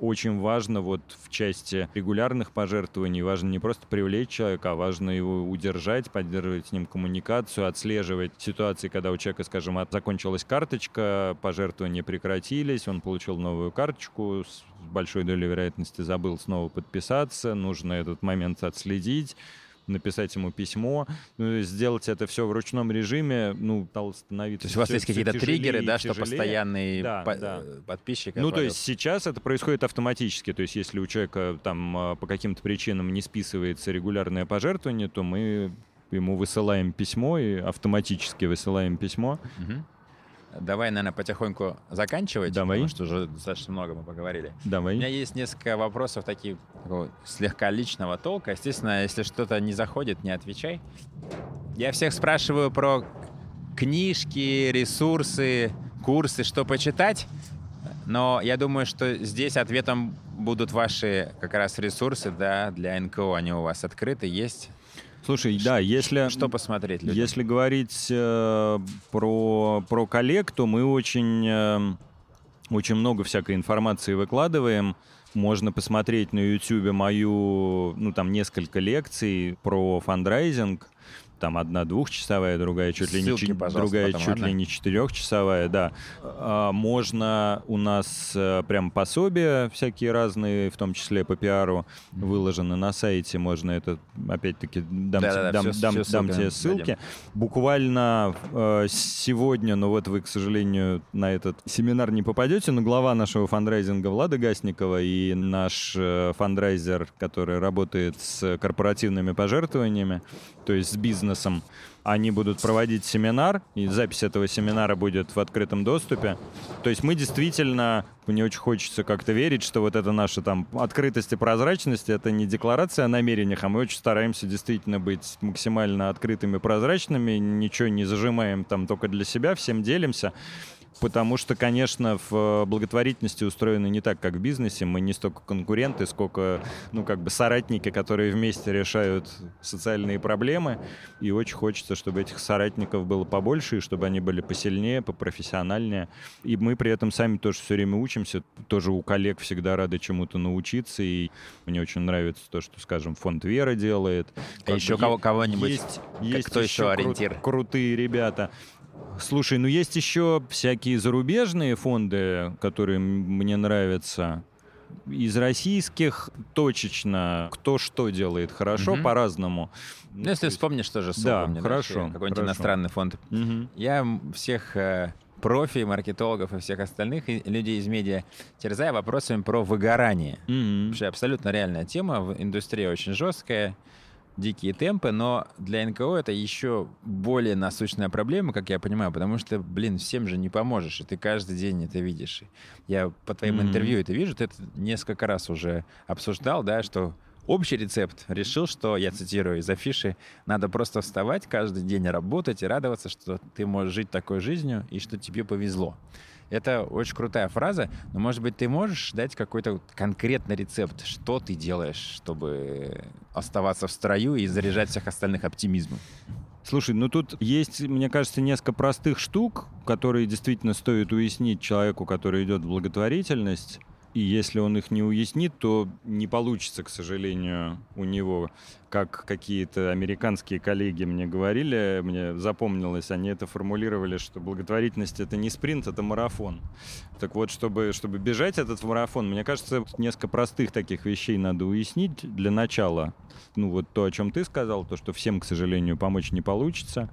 очень важно вот в части регулярных пожертвований, важно не просто привлечь человека, а важно его удержать, поддерживать с ним коммуникацию, отслеживать ситуации, когда у человека, скажем, закончилась карточка, пожертвования прекратились, он получил новую карточку, с большой долей вероятности забыл снова подписаться, нужно этот момент отследить, написать ему письмо, ну, сделать это все в ручном режиме, ну, стало становиться. То есть у вас все, есть какие-то триггеры, да, что постоянный да, по- да. подписчик. Ну, то есть сейчас это происходит автоматически. То есть если у человека там а, по каким-то причинам не списывается регулярное пожертвование, то мы ему высылаем письмо и автоматически высылаем письмо. Угу. Давай, наверное, потихоньку заканчивать, Давай. потому что уже достаточно много мы поговорили. Давай. У меня есть несколько вопросов таких слегка личного толка. Естественно, если что-то не заходит, не отвечай. Я всех спрашиваю про книжки, ресурсы, курсы, что почитать. Но я думаю, что здесь ответом будут ваши как раз ресурсы, да, для НКО. Они у вас открыты, есть. Слушай, да, если... Что посмотреть людям? Если говорить э, про, про коллег, то мы очень, э, очень много всякой информации выкладываем. Можно посмотреть на YouTube мою, ну, там, несколько лекций про фандрайзинг там одна двухчасовая, другая чуть ли не, другая чуть ли не четырехчасовая, да. А, можно у нас а, прям пособия всякие разные, в том числе по пиару, выложены на сайте, можно это, опять-таки, дам, да, да, дам, все, дам, все дам тебе ссылки. Дадим. Буквально а, сегодня, но вот вы, к сожалению, на этот семинар не попадете, но глава нашего фандрайзинга Влада Гасникова и наш э, фандрайзер, который работает с корпоративными пожертвованиями, то есть с бизнесом. Они будут проводить семинар, и запись этого семинара будет в открытом доступе. То есть мы действительно, мне очень хочется как-то верить, что вот это наша там открытость и прозрачность, это не декларация о намерениях, а мы очень стараемся действительно быть максимально открытыми, прозрачными, ничего не зажимаем там только для себя, всем делимся. Потому что, конечно, в э, благотворительности устроено не так, как в бизнесе. Мы не столько конкуренты, сколько, ну, как бы соратники, которые вместе решают социальные проблемы. И очень хочется, чтобы этих соратников было побольше, и чтобы они были посильнее, попрофессиональнее. И мы при этом сами тоже все время учимся. Тоже у коллег всегда рады чему-то научиться. И мне очень нравится то, что, скажем, фонд Вера делает. А еще кого- кого-нибудь? Есть, есть кто еще, еще ориентир? Кру- крутые ребята. Слушай, ну есть еще всякие зарубежные фонды, которые мне нравятся. Из российских точечно кто что делает хорошо угу. по-разному. Ну, если есть... вспомнишь тоже да, мне, хорошо, какой-нибудь хорошо. иностранный фонд. Угу. Я всех э, профи, маркетологов и всех остальных и людей из медиа терзаю вопросами про выгорание. Mm-hmm. Что абсолютно реальная тема, в индустрии очень жесткая дикие темпы, но для НКО это еще более насущная проблема, как я понимаю, потому что, блин, всем же не поможешь, и ты каждый день это видишь. Я по твоим mm-hmm. интервью это вижу, ты это несколько раз уже обсуждал, да, что общий рецепт решил, что, я цитирую из афиши, надо просто вставать каждый день, работать и радоваться, что ты можешь жить такой жизнью и что тебе повезло. Это очень крутая фраза, но, может быть, ты можешь дать какой-то конкретный рецепт, что ты делаешь, чтобы оставаться в строю и заряжать всех остальных оптимизмом? Слушай, ну тут есть, мне кажется, несколько простых штук, которые действительно стоит уяснить человеку, который идет в благотворительность. И если он их не уяснит, то не получится, к сожалению, у него, как какие-то американские коллеги мне говорили, мне запомнилось, они это формулировали, что благотворительность — это не спринт, это марафон. Так вот, чтобы, чтобы бежать этот марафон, мне кажется, несколько простых таких вещей надо уяснить для начала. Ну вот то, о чем ты сказал, то, что всем, к сожалению, помочь не получится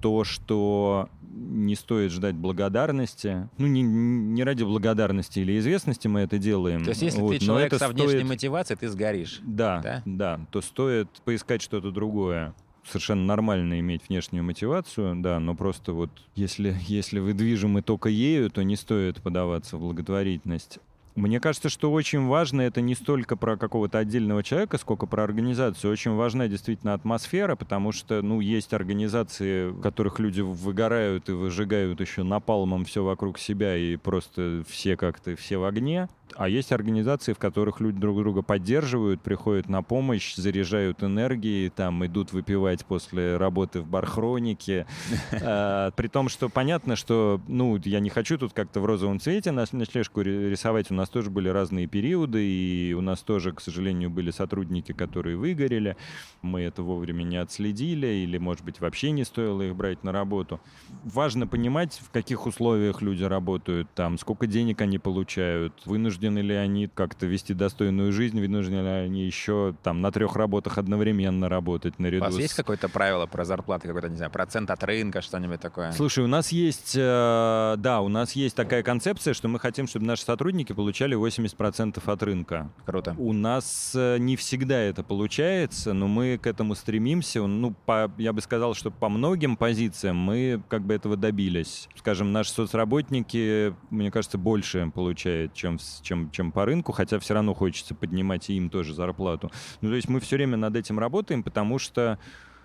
то, что не стоит ждать благодарности. Ну, не, не ради благодарности или известности мы это делаем. То есть, если вот, ты человек со внешней стоит... мотивацией, ты сгоришь. Да, да, да, то стоит поискать что-то другое. Совершенно нормально иметь внешнюю мотивацию, да, но просто вот если, если вы движимы только ею, то не стоит подаваться в благотворительность. Мне кажется, что очень важно это не столько про какого-то отдельного человека, сколько про организацию. Очень важна действительно атмосфера, потому что, ну, есть организации, в которых люди выгорают и выжигают еще напалмом все вокруг себя, и просто все как-то, все в огне. А есть организации, в которых люди друг друга поддерживают, приходят на помощь, заряжают энергией, там идут выпивать после работы в бархронике. А, при том, что понятно, что, ну, я не хочу тут как-то в розовом цвете на ночлежку рисовать. У нас тоже были разные периоды, и у нас тоже, к сожалению, были сотрудники, которые выгорели. Мы это вовремя не отследили, или, может быть, вообще не стоило их брать на работу. Важно понимать, в каких условиях люди работают, там, сколько денег они получают, вынуждены ли они как-то вести достойную жизнь, вынуждены ли они еще там на трех работах одновременно работать наряду. У вас с... есть какое-то правило про зарплаты, какой-то, не знаю, процент от рынка, что-нибудь такое? Слушай, у нас есть, э, да, у нас есть такая концепция, что мы хотим, чтобы наши сотрудники получали 80% от рынка. Круто. У нас э, не всегда это получается, но мы к этому стремимся. Ну, по, я бы сказал, что по многим позициям мы как бы этого добились. Скажем, наши соцработники, мне кажется, больше получают, чем, чем, чем по рынку, хотя все равно хочется поднимать и им тоже зарплату. Ну, то есть мы все время над этим работаем, потому что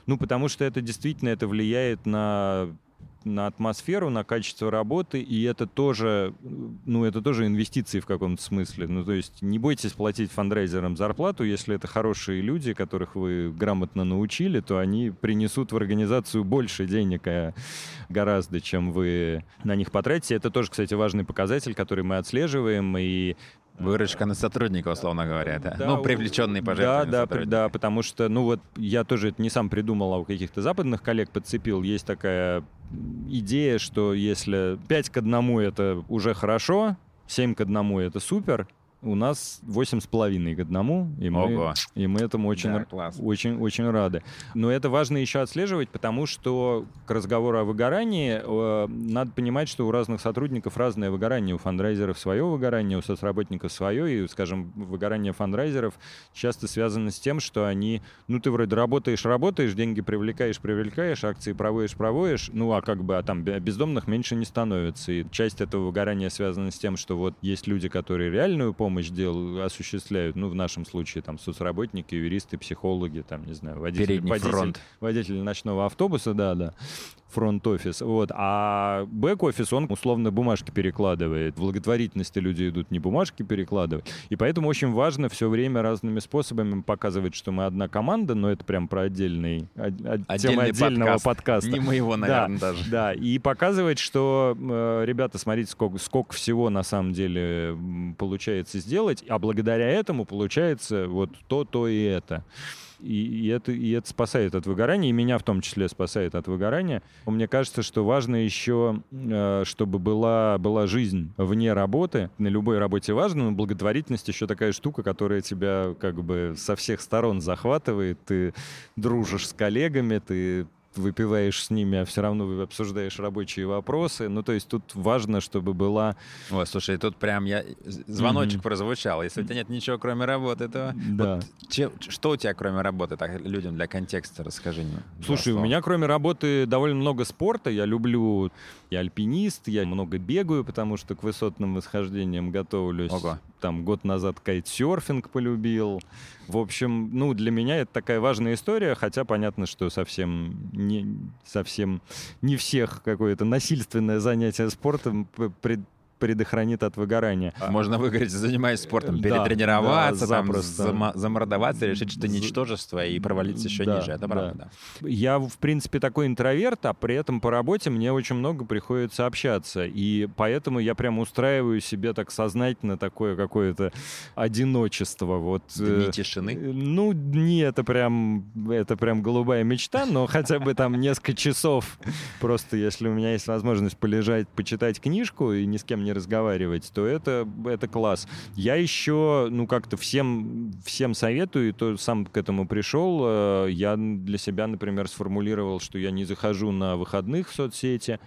ну, потому что это действительно это влияет на на атмосферу, на качество работы, и это тоже, ну, это тоже инвестиции в каком-то смысле. Ну, то есть не бойтесь платить фандрайзерам зарплату, если это хорошие люди, которых вы грамотно научили, то они принесут в организацию больше денег а гораздо, чем вы на них потратите. Это тоже, кстати, важный показатель, который мы отслеживаем, и Выручка на сотрудника, условно говоря, да? да ну, привлеченный пожертвования Да, да, да, потому что, ну вот, я тоже это не сам придумал, а у каких-то западных коллег подцепил. Есть такая идея, что если 5 к 1 это уже хорошо, 7 к 1 это супер, у нас восемь с половиной к одному, и мы, и мы этому очень, да, очень, очень рады. Но это важно еще отслеживать, потому что к разговору о выгорании э, надо понимать, что у разных сотрудников разное выгорание. У фандрайзеров свое выгорание, у соцработников свое, и, скажем, выгорание фандрайзеров часто связано с тем, что они, ну, ты вроде работаешь, работаешь, деньги привлекаешь, привлекаешь, акции проводишь, проводишь, ну, а как бы, а там бездомных меньше не становится. И часть этого выгорания связана с тем, что вот есть люди, которые реальную помощь помощь дел осуществляют, ну, в нашем случае, там, соцработники, юристы, психологи, там, не знаю, водитель, водитель, водитель ночного автобуса, да, да фронт-офис. Вот. А бэк-офис, он условно бумажки перекладывает. В благотворительности люди идут не бумажки перекладывать. И поэтому очень важно все время разными способами показывать, что мы одна команда, но это прям про отдельный, Отдельный тема отдельного подкаст. подкаста. Не моего, наверное, да, даже. Да, и показывать, что, ребята, смотрите, сколько, сколько всего на самом деле получается сделать, а благодаря этому получается вот то, то и это. И, и, это, и это спасает от выгорания, и меня в том числе спасает от выгорания. Мне кажется, что важно еще, э, чтобы была, была жизнь вне работы. На любой работе важно, но благотворительность еще такая штука, которая тебя как бы со всех сторон захватывает. Ты дружишь с коллегами, ты выпиваешь с ними, а все равно обсуждаешь рабочие вопросы. Ну, то есть тут важно, чтобы была... Ой, слушай, тут прям я... Звоночек mm-hmm. прозвучал. Если у тебя нет ничего, кроме работы, то... Да. Вот, че... Что у тебя, кроме работы? Так, людям для контекста расскажи мне. Слушай, у меня, кроме работы, довольно много спорта. Я люблю... Я альпинист, я много бегаю, потому что к высотным восхождениям готовлюсь. Ого. Там год назад кайтсерфинг полюбил. В общем, ну, для меня это такая важная история, хотя понятно, что совсем не, совсем не всех какое-то насильственное занятие спортом пред, предохранит от выгорания. А можно выгореть, занимаясь спортом, перетренироваться, да, там, зам, замордоваться, решить, что ничтожество и провалиться еще да, ниже. Это правда. Да. Я, в принципе, такой интроверт, а при этом по работе мне очень много приходится общаться. И поэтому я прям устраиваю себе так сознательно такое какое-то одиночество. Вот, Дни э, тишины? Э, ну, не, это прям, это прям голубая мечта, но хотя бы там несколько часов. Просто если у меня есть возможность полежать, почитать книжку и ни с кем не разговаривать, то это, это класс. Я еще, ну, как-то всем, всем советую, и то сам к этому пришел. Э, я для себя, например, сформулировал, что я не захожу на выходных в соцсети,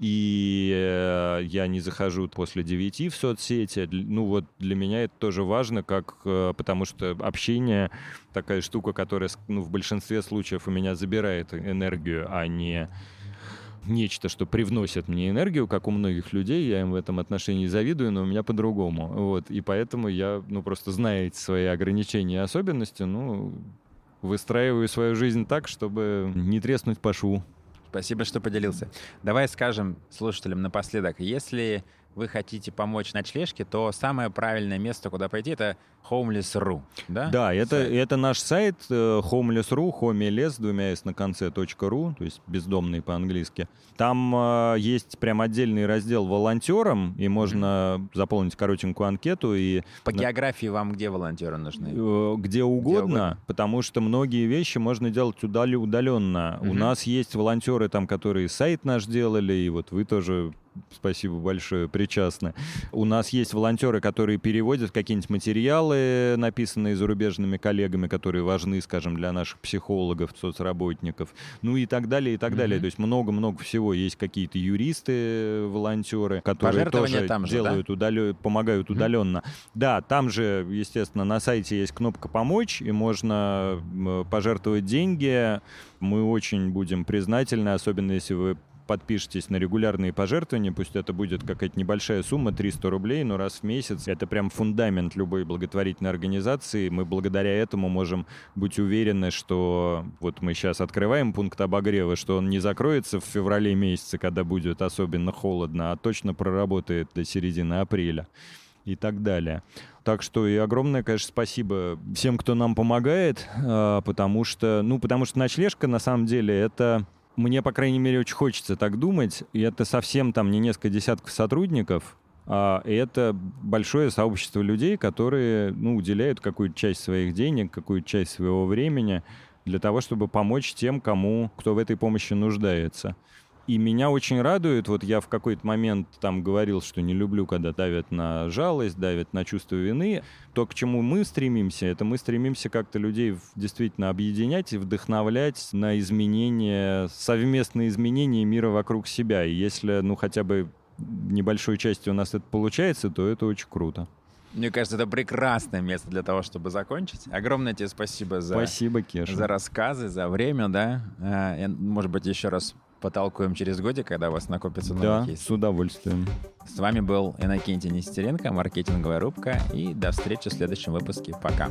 и э, я не захожу после 9 в соцсети. Ну вот для меня это тоже важно, как, э, потому что общение такая штука, которая ну, в большинстве случаев у меня забирает энергию, а не нечто, что привносит мне энергию, как у многих людей, я им в этом отношении завидую, но у меня по-другому. Вот, и поэтому я, ну, просто зная эти свои ограничения и особенности, ну, выстраиваю свою жизнь так, чтобы не треснуть по шву. Спасибо, что поделился. Давай скажем слушателям напоследок, если вы хотите помочь ночлежке, то самое правильное место, куда пойти, это homeless.ru, да? Да, это, это наш сайт э, homeless.ru, homeless, двумя с на конце, .ru, то есть бездомный по-английски. Там э, есть прям отдельный раздел волонтерам, и можно mm-hmm. заполнить коротенькую анкету. И по географии вам где волонтеры нужны? Э, где угодно, где угодно, потому что многие вещи можно делать удаленно. Mm-hmm. У нас есть волонтеры там, которые сайт наш делали, и вот вы тоже спасибо большое, причастны. У нас есть волонтеры, которые переводят какие-нибудь материалы, написанные зарубежными коллегами, которые важны, скажем, для наших психологов, соцработников, ну и так далее, и так mm-hmm. далее. То есть много-много всего. Есть какие-то юристы, волонтеры, которые тоже там же, делают да? удалё... помогают mm-hmm. удаленно. Да, там же, естественно, на сайте есть кнопка «Помочь», и можно пожертвовать деньги. Мы очень будем признательны, особенно если вы подпишетесь на регулярные пожертвования, пусть это будет какая-то небольшая сумма, 300 рублей, но раз в месяц, это прям фундамент любой благотворительной организации. Мы благодаря этому можем быть уверены, что вот мы сейчас открываем пункт обогрева, что он не закроется в феврале месяце, когда будет особенно холодно, а точно проработает до середины апреля и так далее. Так что и огромное, конечно, спасибо всем, кто нам помогает, а, потому что, ну, потому что ночлежка на самом деле это мне, по крайней мере, очень хочется так думать. И это совсем там не несколько десятков сотрудников. А, это большое сообщество людей, которые ну, уделяют какую-то часть своих денег, какую-то часть своего времени для того, чтобы помочь тем, кому, кто в этой помощи нуждается. И меня очень радует, вот я в какой-то момент там говорил, что не люблю, когда давят на жалость, давят на чувство вины. То, к чему мы стремимся, это мы стремимся как-то людей действительно объединять и вдохновлять на изменения, совместные изменения мира вокруг себя. И если, ну, хотя бы небольшой части у нас это получается, то это очень круто. Мне кажется, это прекрасное место для того, чтобы закончить. Огромное тебе спасибо за, спасибо, Кеша. за рассказы, за время, да. А, может быть, еще раз потолкуем через годик, когда у вас накопится новый да, кейс. с удовольствием. С вами был Иннокентий Нестеренко, маркетинговая рубка, и до встречи в следующем выпуске. Пока.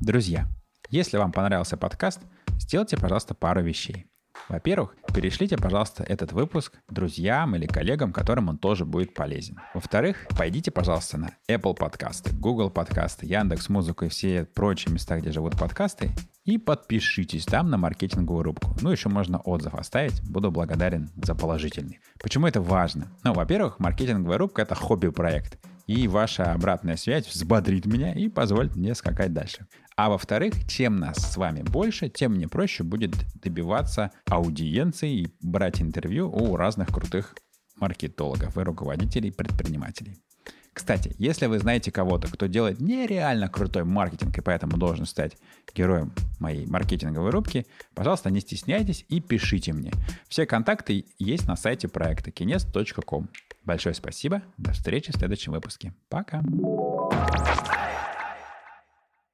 Друзья, если вам понравился подкаст, сделайте, пожалуйста, пару вещей. Во-первых, перешлите, пожалуйста, этот выпуск друзьям или коллегам, которым он тоже будет полезен. Во-вторых, пойдите, пожалуйста, на Apple подкасты, Google подкасты, Яндекс Музыку и все прочие места, где живут подкасты, и подпишитесь там на маркетинговую рубку. Ну, еще можно отзыв оставить. Буду благодарен за положительный. Почему это важно? Ну, во-первых, маркетинговая рубка — это хобби-проект. И ваша обратная связь взбодрит меня и позволит мне скакать дальше. А во-вторых, чем нас с вами больше, тем мне проще будет добиваться аудиенции и брать интервью у разных крутых маркетологов и руководителей предпринимателей. Кстати, если вы знаете кого-то, кто делает нереально крутой маркетинг и поэтому должен стать героем моей маркетинговой рубки, пожалуйста, не стесняйтесь и пишите мне. Все контакты есть на сайте проекта kines.com. Большое спасибо. До встречи в следующем выпуске. Пока.